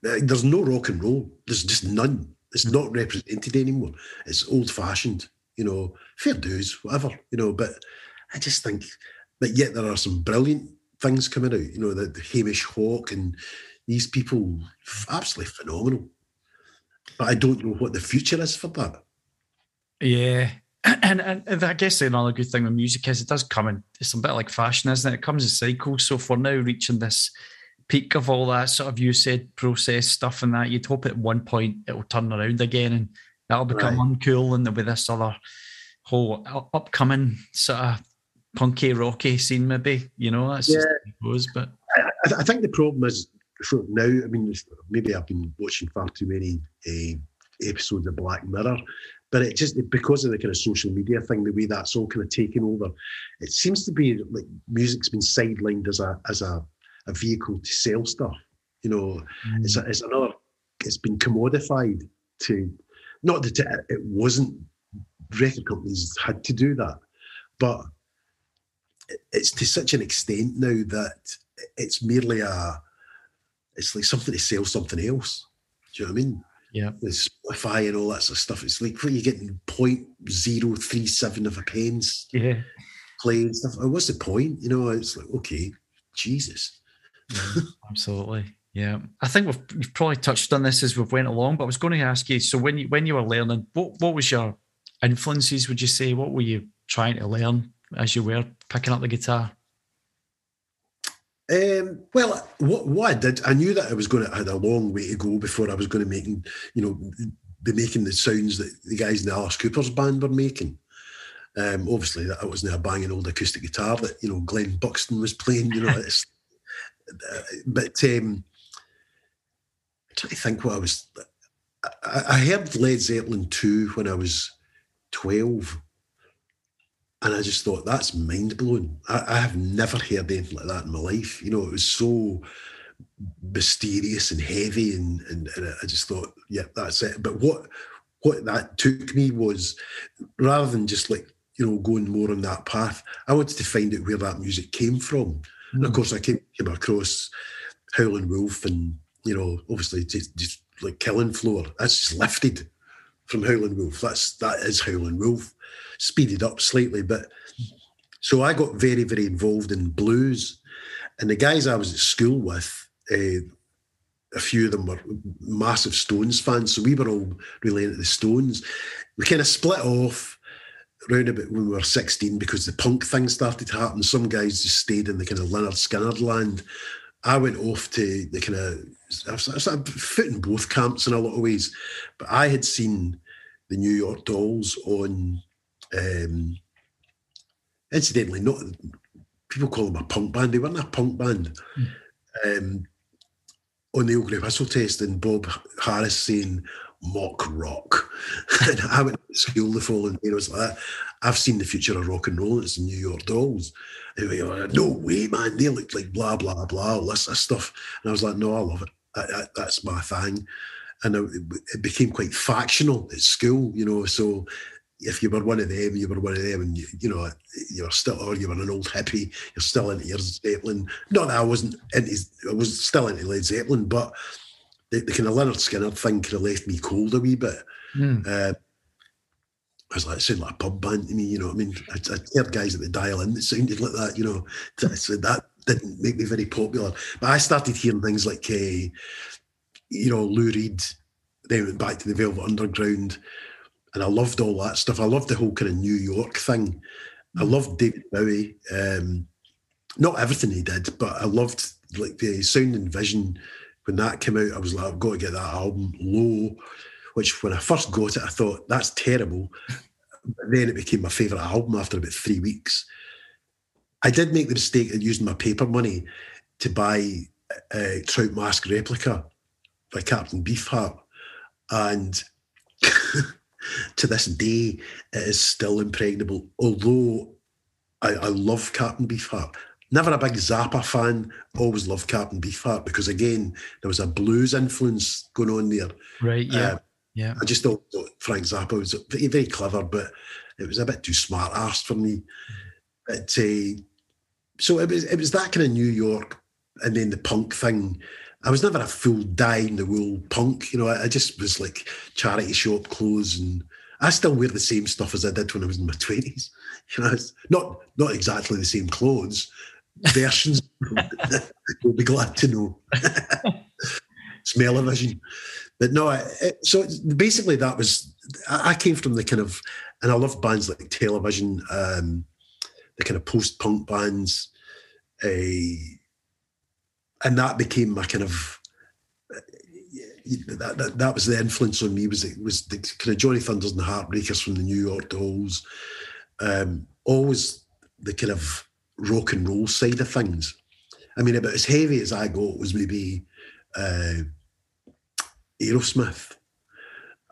there's no rock and roll. There's just none. It's not represented anymore. It's old fashioned, you know, fair dues, whatever, you know. But I just think, but yet there are some brilliant things coming out, you know, the, the Hamish Hawk and these people, absolutely phenomenal. But I don't know what the future is for that. Yeah. <clears throat> And, and, and I guess another good thing with music is it does come in, it's a bit like fashion, isn't it? It comes in cycles. So for now reaching this peak of all that sort of you said process stuff and that, you'd hope at one point it will turn around again and that'll become right. uncool and there'll be this other whole upcoming sort of punky rocky scene, maybe. You know, that's yeah. just goes. But I, I, think the problem is for now. I mean, maybe I've been watching far too many uh, episodes of Black Mirror, but it just because of the kind of social media thing, the way that's all kind of taken over, it seems to be like music's been sidelined as a as a a vehicle to sell stuff. You know, mm. it's, a, it's another, it's been commodified to, not that it, it wasn't, record companies had to do that, but it's to such an extent now that it's merely a, it's like something to sell something else. Do you know what I mean? Yeah. With Spotify and all that sort of stuff. It's like where you getting 0.037 of a pence yeah. play and stuff. Oh, what's the point? You know, it's like, okay, Jesus. Yeah, absolutely. Yeah, I think we've, we've, probably touched on this as we've went along. But I was going to ask you. So when you when you were learning, what what was your influences? Would you say what were you trying to learn as you were picking up the guitar? Um, well, what, what I did, I knew that I was going to I had a long way to go before I was going to make, you know, be making the sounds that the guys in the Alice Cooper's band were making. Um, obviously, that wasn't a banging old acoustic guitar that you know Glen Buxton was playing. You know, <laughs> it's but um, I'm trying to think what I was. I, I heard Led Zeppelin 2 when I was 12. And I just thought, that's mind blowing. I, I have never heard anything like that in my life. You know, it was so mysterious and heavy. And, and, and I just thought, yeah, that's it. But what what that took me was rather than just like, you know, going more on that path, I wanted to find out where that music came from. Mm. And of hmm. course, I came, came across Howlin' Wolf and, you know, obviously just, just like Killing Floor. That's just lifted from Howlin' Wolf. That's, that is Howlin' Wolf. Speeded up slightly. But so I got very, very involved in blues. And the guys I was at school with, uh, a few of them were massive Stones fans. So we were all really into the Stones. We kind of split off round about when we were 16 because the punk thing started to happen. Some guys just stayed in the kind of Lynyrd Skynyrd land. I went off to the kind of, I was, I was foot in both camps in a lot of ways. But I had seen the New York Dolls on, um, incidentally, not people call them a punk band. They weren't a punk band. Mm. Um, on the old Oakley Whistle test, and Bob Harris saying, mock rock. <laughs> and I went to school the following day. I was like, I've seen the future of rock and roll. It's the New York Dolls. And we were, no way, man. They look like blah blah blah, all this, this stuff. And I was like, no, I love it. I, I, that's my thing. And it, it became quite factional at school, you know. So if you were one of them, you were one of them, and you, you know, you were still, or you were an old hippie, you're still into your Zeppelin. Not that I wasn't into, I was still into Led Zeppelin, but the, the kind of Lynyrd Skynyrd thing kind of left me cold a wee bit. Mm. Uh, I was like, it sounded like a pub band to me, you know what I mean? I, I heard guys at the dial in that sounded like that, you know. So that didn't make me very popular. But I started hearing things like, uh, you know, Lou Reed, then went back to the Velvet Underground. And I loved all that stuff. I loved the whole kind of New York thing. I mm. loved David Bowie. Um, not everything he did, but I loved like the sound and vision when that came out. I was like, I've got to get that album low. Which when I first got it, I thought that's terrible. But then it became my favourite album after about three weeks. I did make the mistake of using my paper money to buy a Trout Mask replica by Captain Beefheart. And to this day, it is still impregnable. Although I, I love Captain Beefheart. Never a big Zappa fan, always loved Captain Beefheart because, again, there was a blues influence going on there. Right, yeah. Uh, yeah. I just thought Frank Zappa was very, very clever, but it was a bit too smart ass for me. But, uh, so it was, it was that kind of New York and then the punk thing I was never a full die in the wool punk. You know, I, I, just was like charity shop clothes, and I still wear the same stuff as I did when I was in my twenties. <laughs> You know, it's not not exactly the same clothes. Versions, <laughs> you'll be glad to know. <laughs> Smell-o-vision, but no. It, so basically, that was I came from the kind of, and I love bands like Television, um, the kind of post-punk bands. A and that became my kind of that, that, that was the influence on me was it was the kind of Johnny Thunders and the Heartbreakers from the New York Dolls, um, always the kind of rock and roll side of things. I mean, about as heavy as I got was maybe uh, Aerosmith,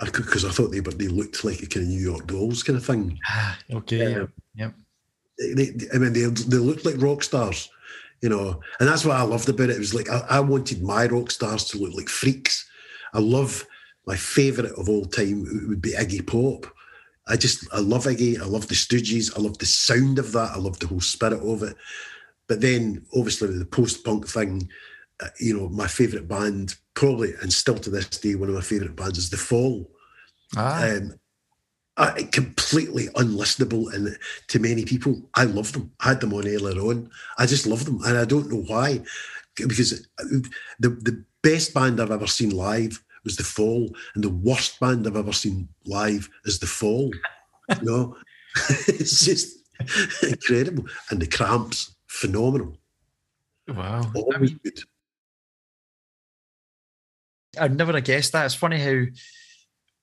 because I, I, thought they but they looked like a kind of New York Dolls kind of thing. Ah, okay, um, yep. They, I mean, they they looked like rock stars you know, and that's what I loved about it. It was like I, I wanted my rock stars to look like freaks. I love my favourite of all time would be Iggy Pop. I just I love Iggy. I love the Stooges. I love the sound of that. I love the whole spirit of it. But then, obviously, the post-punk thing, uh, you know, my favourite band, probably and still to this day, one of my favourite bands is The Fall. Ah. Um, uh, completely unlistenable and to many people. I love them. I had them on earlier on. I just love them, and I don't know why. Because the the best band I've ever seen live was The Fall, and the worst band I've ever seen live is The Fall. you know, <laughs> it's just incredible, and the Cramps, phenomenal. Wow, always I mean, good. I'd never have guessed that. It's funny how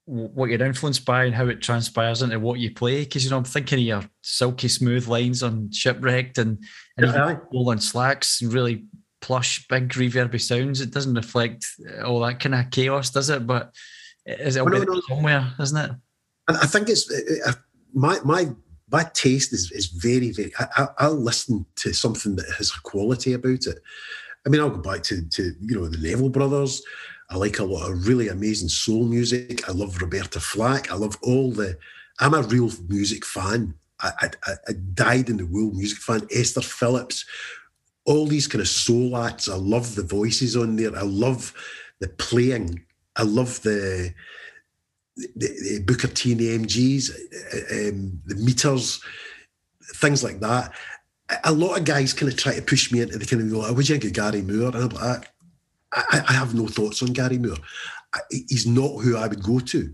what you're influenced by and how it transpires into what you play. Because you know, I'm thinking of your silky smooth lines on Shipwrecked and and yeah. even on Slacks, really plush, big reverby sounds. It doesn't reflect all that kind of chaos, does it? But is it well, no, no. somewhere, isn't it? I think it's uh, uh, my my my taste is is very very. I, I'll listen to something that has a quality about it. I mean, I'll go back to to you know the Neville Brothers. I like a lot of really amazing soul music. I love Roberta Flack. I love all the. I'm a real music fan. I, I, I died in the wool music fan. Esther Phillips, all these kind of soul acts. I love the voices on there. I love the playing. I love the the, the Booker T and the MGs, um, the meters, things like that. A lot of guys kind of try to push me into the kind of go, oh, would you of Gary Moore? And I'm like, I, I have no thoughts on Gary Moore. I, he's not who I would go to.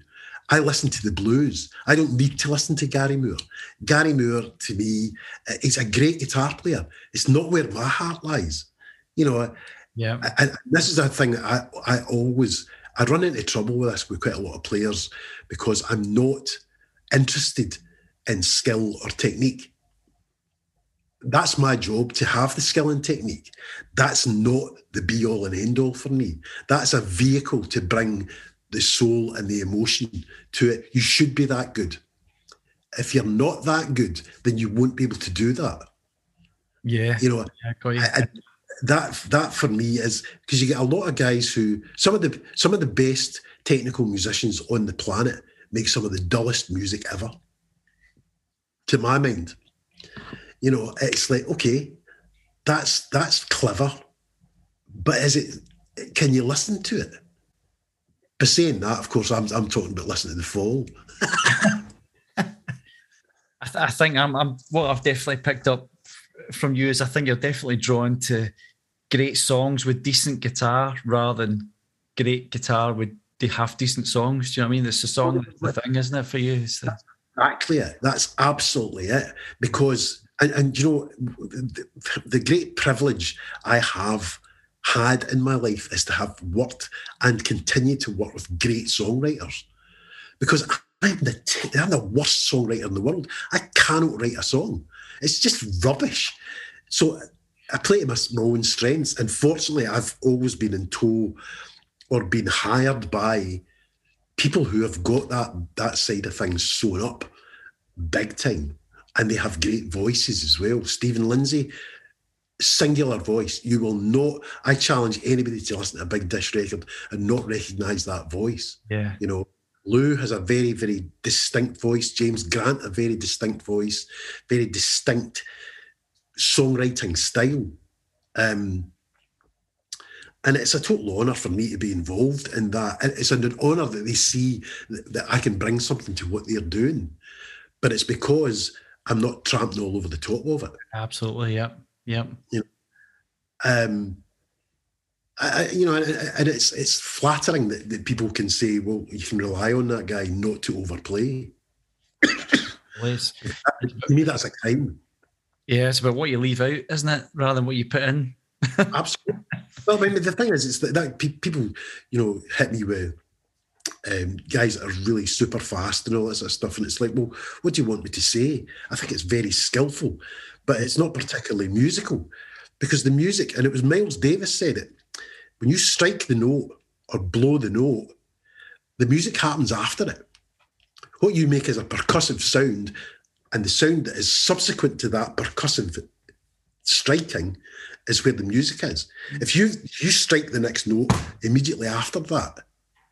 I listen to the blues. I don't need to listen to Gary Moore. Gary Moore, to me, uh, is a great guitar player. It's not where my heart lies. You know, yeah. And this is a thing that I, I always, I run into trouble with this with quite a lot of players because I'm not interested in skill or technique that's my job to have the skill and technique. That's not the be all and end all for me. That's a vehicle to bring the soul and the emotion to it. You should be that good. If you're not that good, then you won't be able to do that. Yeah. You know, yeah, you. I, that that for me is because you get a lot of guys who some of the some of the best technical musicians on the planet make some of the dullest music ever. To my mind you know, it's like, okay, that's that's clever, but is it? Can you listen to it? But saying that, of course, I'm I'm talking about listening to the fall. <laughs> I, th- I, think I'm, I'm what I've definitely picked up from you is I think you're definitely drawn to great songs with decent guitar rather than great guitar with half decent songs. Do you know what I mean? It's the song, the thing, isn't it, for you? The... Exactly it. That's absolutely it. Because, and, and you know, the, the great privilege I have had in my life is to have worked and continue to work with great songwriters. Because I'm the, t- I'm the worst songwriter in the world. I cannot write a song. It's just rubbish. So I play to my, my own strengths. And fortunately, I've always been in tow or been hired by people who have got that that side of things sewn up big time. And they have great voices as well. Steven Lindsay, singular voice. You will not, I challenge anybody to listen to a big dish record and not recognise that voice. Yeah. You know, Lou has a very, very distinct voice. James Grant, a very distinct voice, very distinct songwriting style. Um, and it's a total honour for me to be involved in that. It's an honour that they see that I can bring something to what they're doing. But it's because I'm not tramping all over the top of it. Absolutely. Yep. Yep. You know, um, I, you know, and it's it's flattering that, that people can say, well, you can rely on that guy not to overplay. Liz. <coughs> to me, that's a crime. Yeah, it's about what you leave out, isn't it, rather than what you put in. <laughs> Absolutely. Well, I mean, the thing is, it's that, that people, you know, hit me with um, guys that are really super fast and all that sort of stuff, and it's like, well, what do you want me to say? I think it's very skillful, but it's not particularly musical because the music, and it was Miles Davis said it when you strike the note or blow the note, the music happens after it. What you make is a percussive sound, and the sound that is subsequent to that percussive striking is where the music is. If you you strike the next note immediately after that,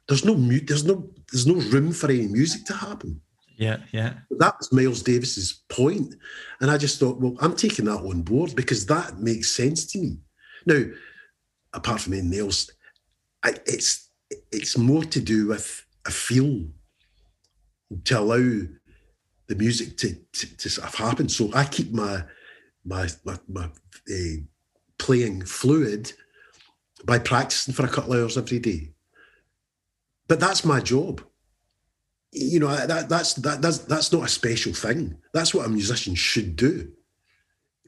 there's no mu- there's no there's no room for any music to happen. Yeah, yeah. That was Miles Davis's point, and I just thought, well, I'm taking that on board because that makes sense to me. Now, apart from anything else, I, it's it's more to do with a feel to allow the music to, to, to sort of happen. So I keep my my my, my uh, playing fluid by practicing for a couple of hours every day. But that's my job. You know that that's that, that's that's not a special thing. That's what a musician should do,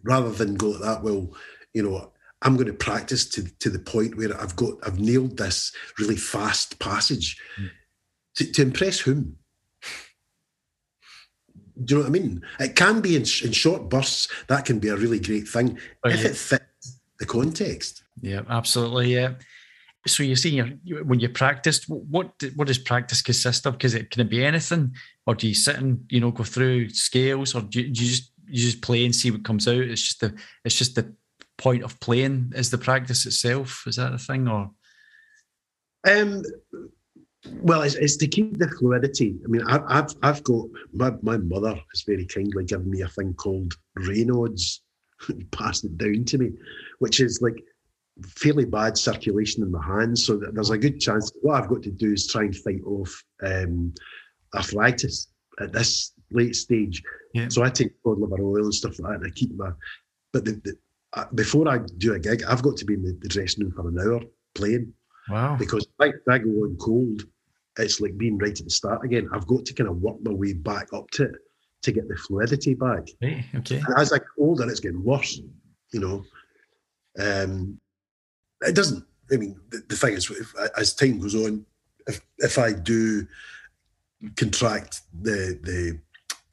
rather than go like that. Well, you know, I'm going to practice to, to the point where I've got I've nailed this really fast passage. Mm. To, to, impress whom? Do you know what I mean? It can be in, in short bursts. That can be a really great thing oh, if yeah. it fits the context. Yeah, absolutely. Yeah. So you're saying you're, when you practice, what what does practice consist of? Because it can it be anything, or do you sit and you know go through scales, or do you, do you just you just play and see what comes out? It's just the it's just the point of playing is the practice itself. Is that a thing or? Um, well, it's, it's to keep the fluidity. I mean, I, have I've got my, my mother has very kindly given me a thing called Raynaud's, <laughs> passed it down to me, which is like fairly bad circulation in my hands. So there's a good chance. What I've got to do is try and fight off um, arthritis at this late stage. Yeah. So I take cod liver oil and stuff like that, and I keep my. But the, the, before I do a gig, I've got to be in the, the dressing room for an hour playing. Wow. Because if I go on cold, it's like being right at the start again. I've got to kind of work my way back up to it to get the fluidity back. Okay. And as I get older, it's getting worse, you know. Um, it doesn't, I mean, the, the thing is, if, as time goes on, if, if I do contract the, the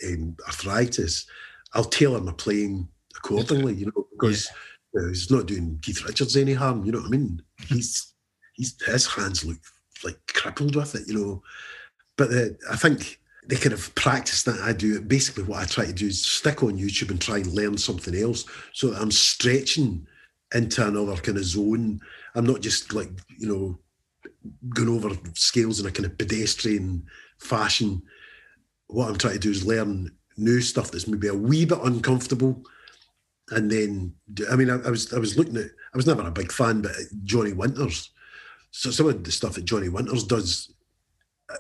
um, arthritis, I'll tailor my playing accordingly, you know, because yeah. know, he's not doing Keith Richards any harm. You know what I mean? He's he's his hands look like crippled with it, you know. But I think the kind of practice that I do, basically what I try to do is stick on YouTube and try and learn something else so that I'm stretching into another kind of zone. I'm not just like, you know, going over scales in a kind of pedestrian fashion. What I'm trying to do is learn new stuff that's maybe a wee bit uncomfortable and then I mean I, I, was I was looking at I was never a big fan, but Johnny Winters. So some of the stuff that Johnny Winters does, uh,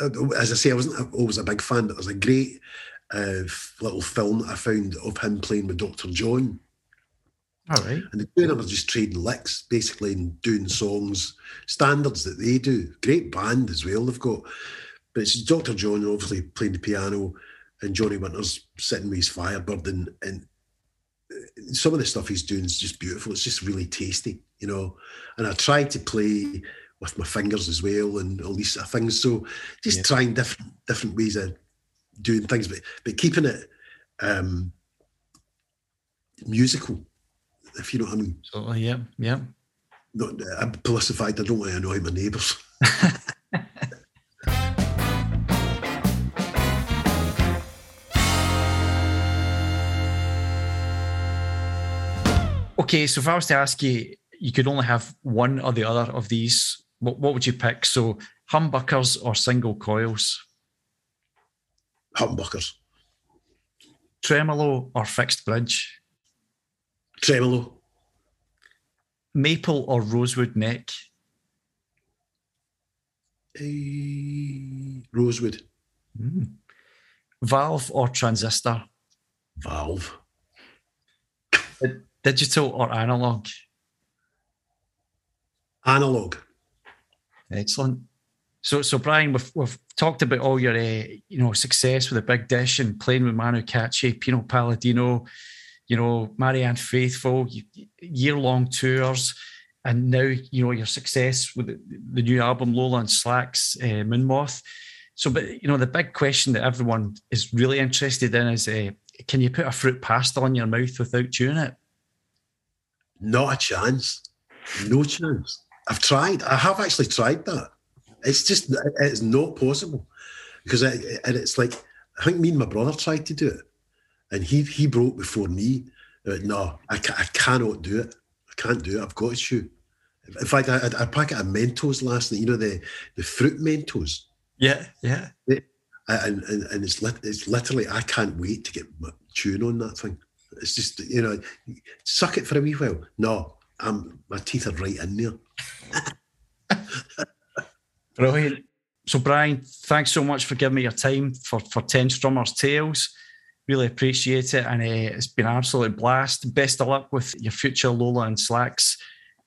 uh, as I say, I wasn't always a big fan, but there's a great uh, little film I found of him playing with Dr. John, All right. And the two of them are just trading licks, basically, and doing songs, standards that they do. Great band as well, they've got. But it's Dr. John obviously playing the piano and Johnny Winters sitting with his Firebird. And, and some of the stuff he's doing is just beautiful. It's just really tasty, you know. And I tried to play with my fingers as well and all these sort of things. So just yeah. trying different different ways of doing things, but but keeping it um, musical, if you know what I mean. So yeah, yeah. Not uh, pacified. I don't want to annoy my neighbours. <laughs> okay, so if I was to ask you, you could only have one or the other of these. What, what would you pick? So humbuckers or single coils? Humbuckers. Tremolo or fixed bridge? Tremolo. Maple or rosewood neck? A rosewood. Mm. Valve or transistor? Valve. Digital or analog? Analog. Excellent. So, so Brian, we've, we've talked about all your, uh, you know, success with the big dish and playing with Manu Katché, Pino Palladino, you know, Marianne Faithfull, year-long tours, and now you know your success with the, new album Lola In Slacks, uh, Moonmoth. So, but you know, the big question that everyone is really interested in is, uh, can you put a Fruit Pastille on your mouth without chewing it? Not a chance. No chance. I've tried. I have actually tried that. It's just it's not possible because it, it's like I think me and my brother tried to do it, and he he broke before me. Uh, no, I, ca- I cannot do it. I can't do it. I've got to. In fact, I, I, I packet of Mentos last night. You know the the fruit Mentos. Yeah, yeah. It, and, and and it's lit, it's literally I can't wait to get chewing on that thing. It's just you know, suck it for a wee while. No, I'm my teeth are right in there. <laughs> Brilliant. So, Brian, thanks so much for giving me your time for, for 10 Strummers Tales. Really appreciate it. And uh, it's been an absolute blast. Best of luck with your future Lola In Slacks,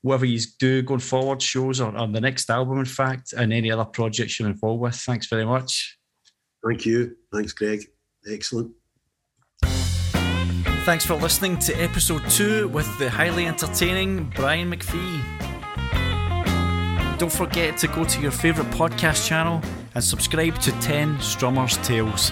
whatever you do going forward, shows or, or the next album, in fact, and any other projects you're involved with. Thanks very much. Thank you. Thanks, Greg. Excellent. Thanks for listening to episode two with the highly entertaining Brian McFie. Don't forget to go to your favourite podcast channel and subscribe to 10 Strummers Tales.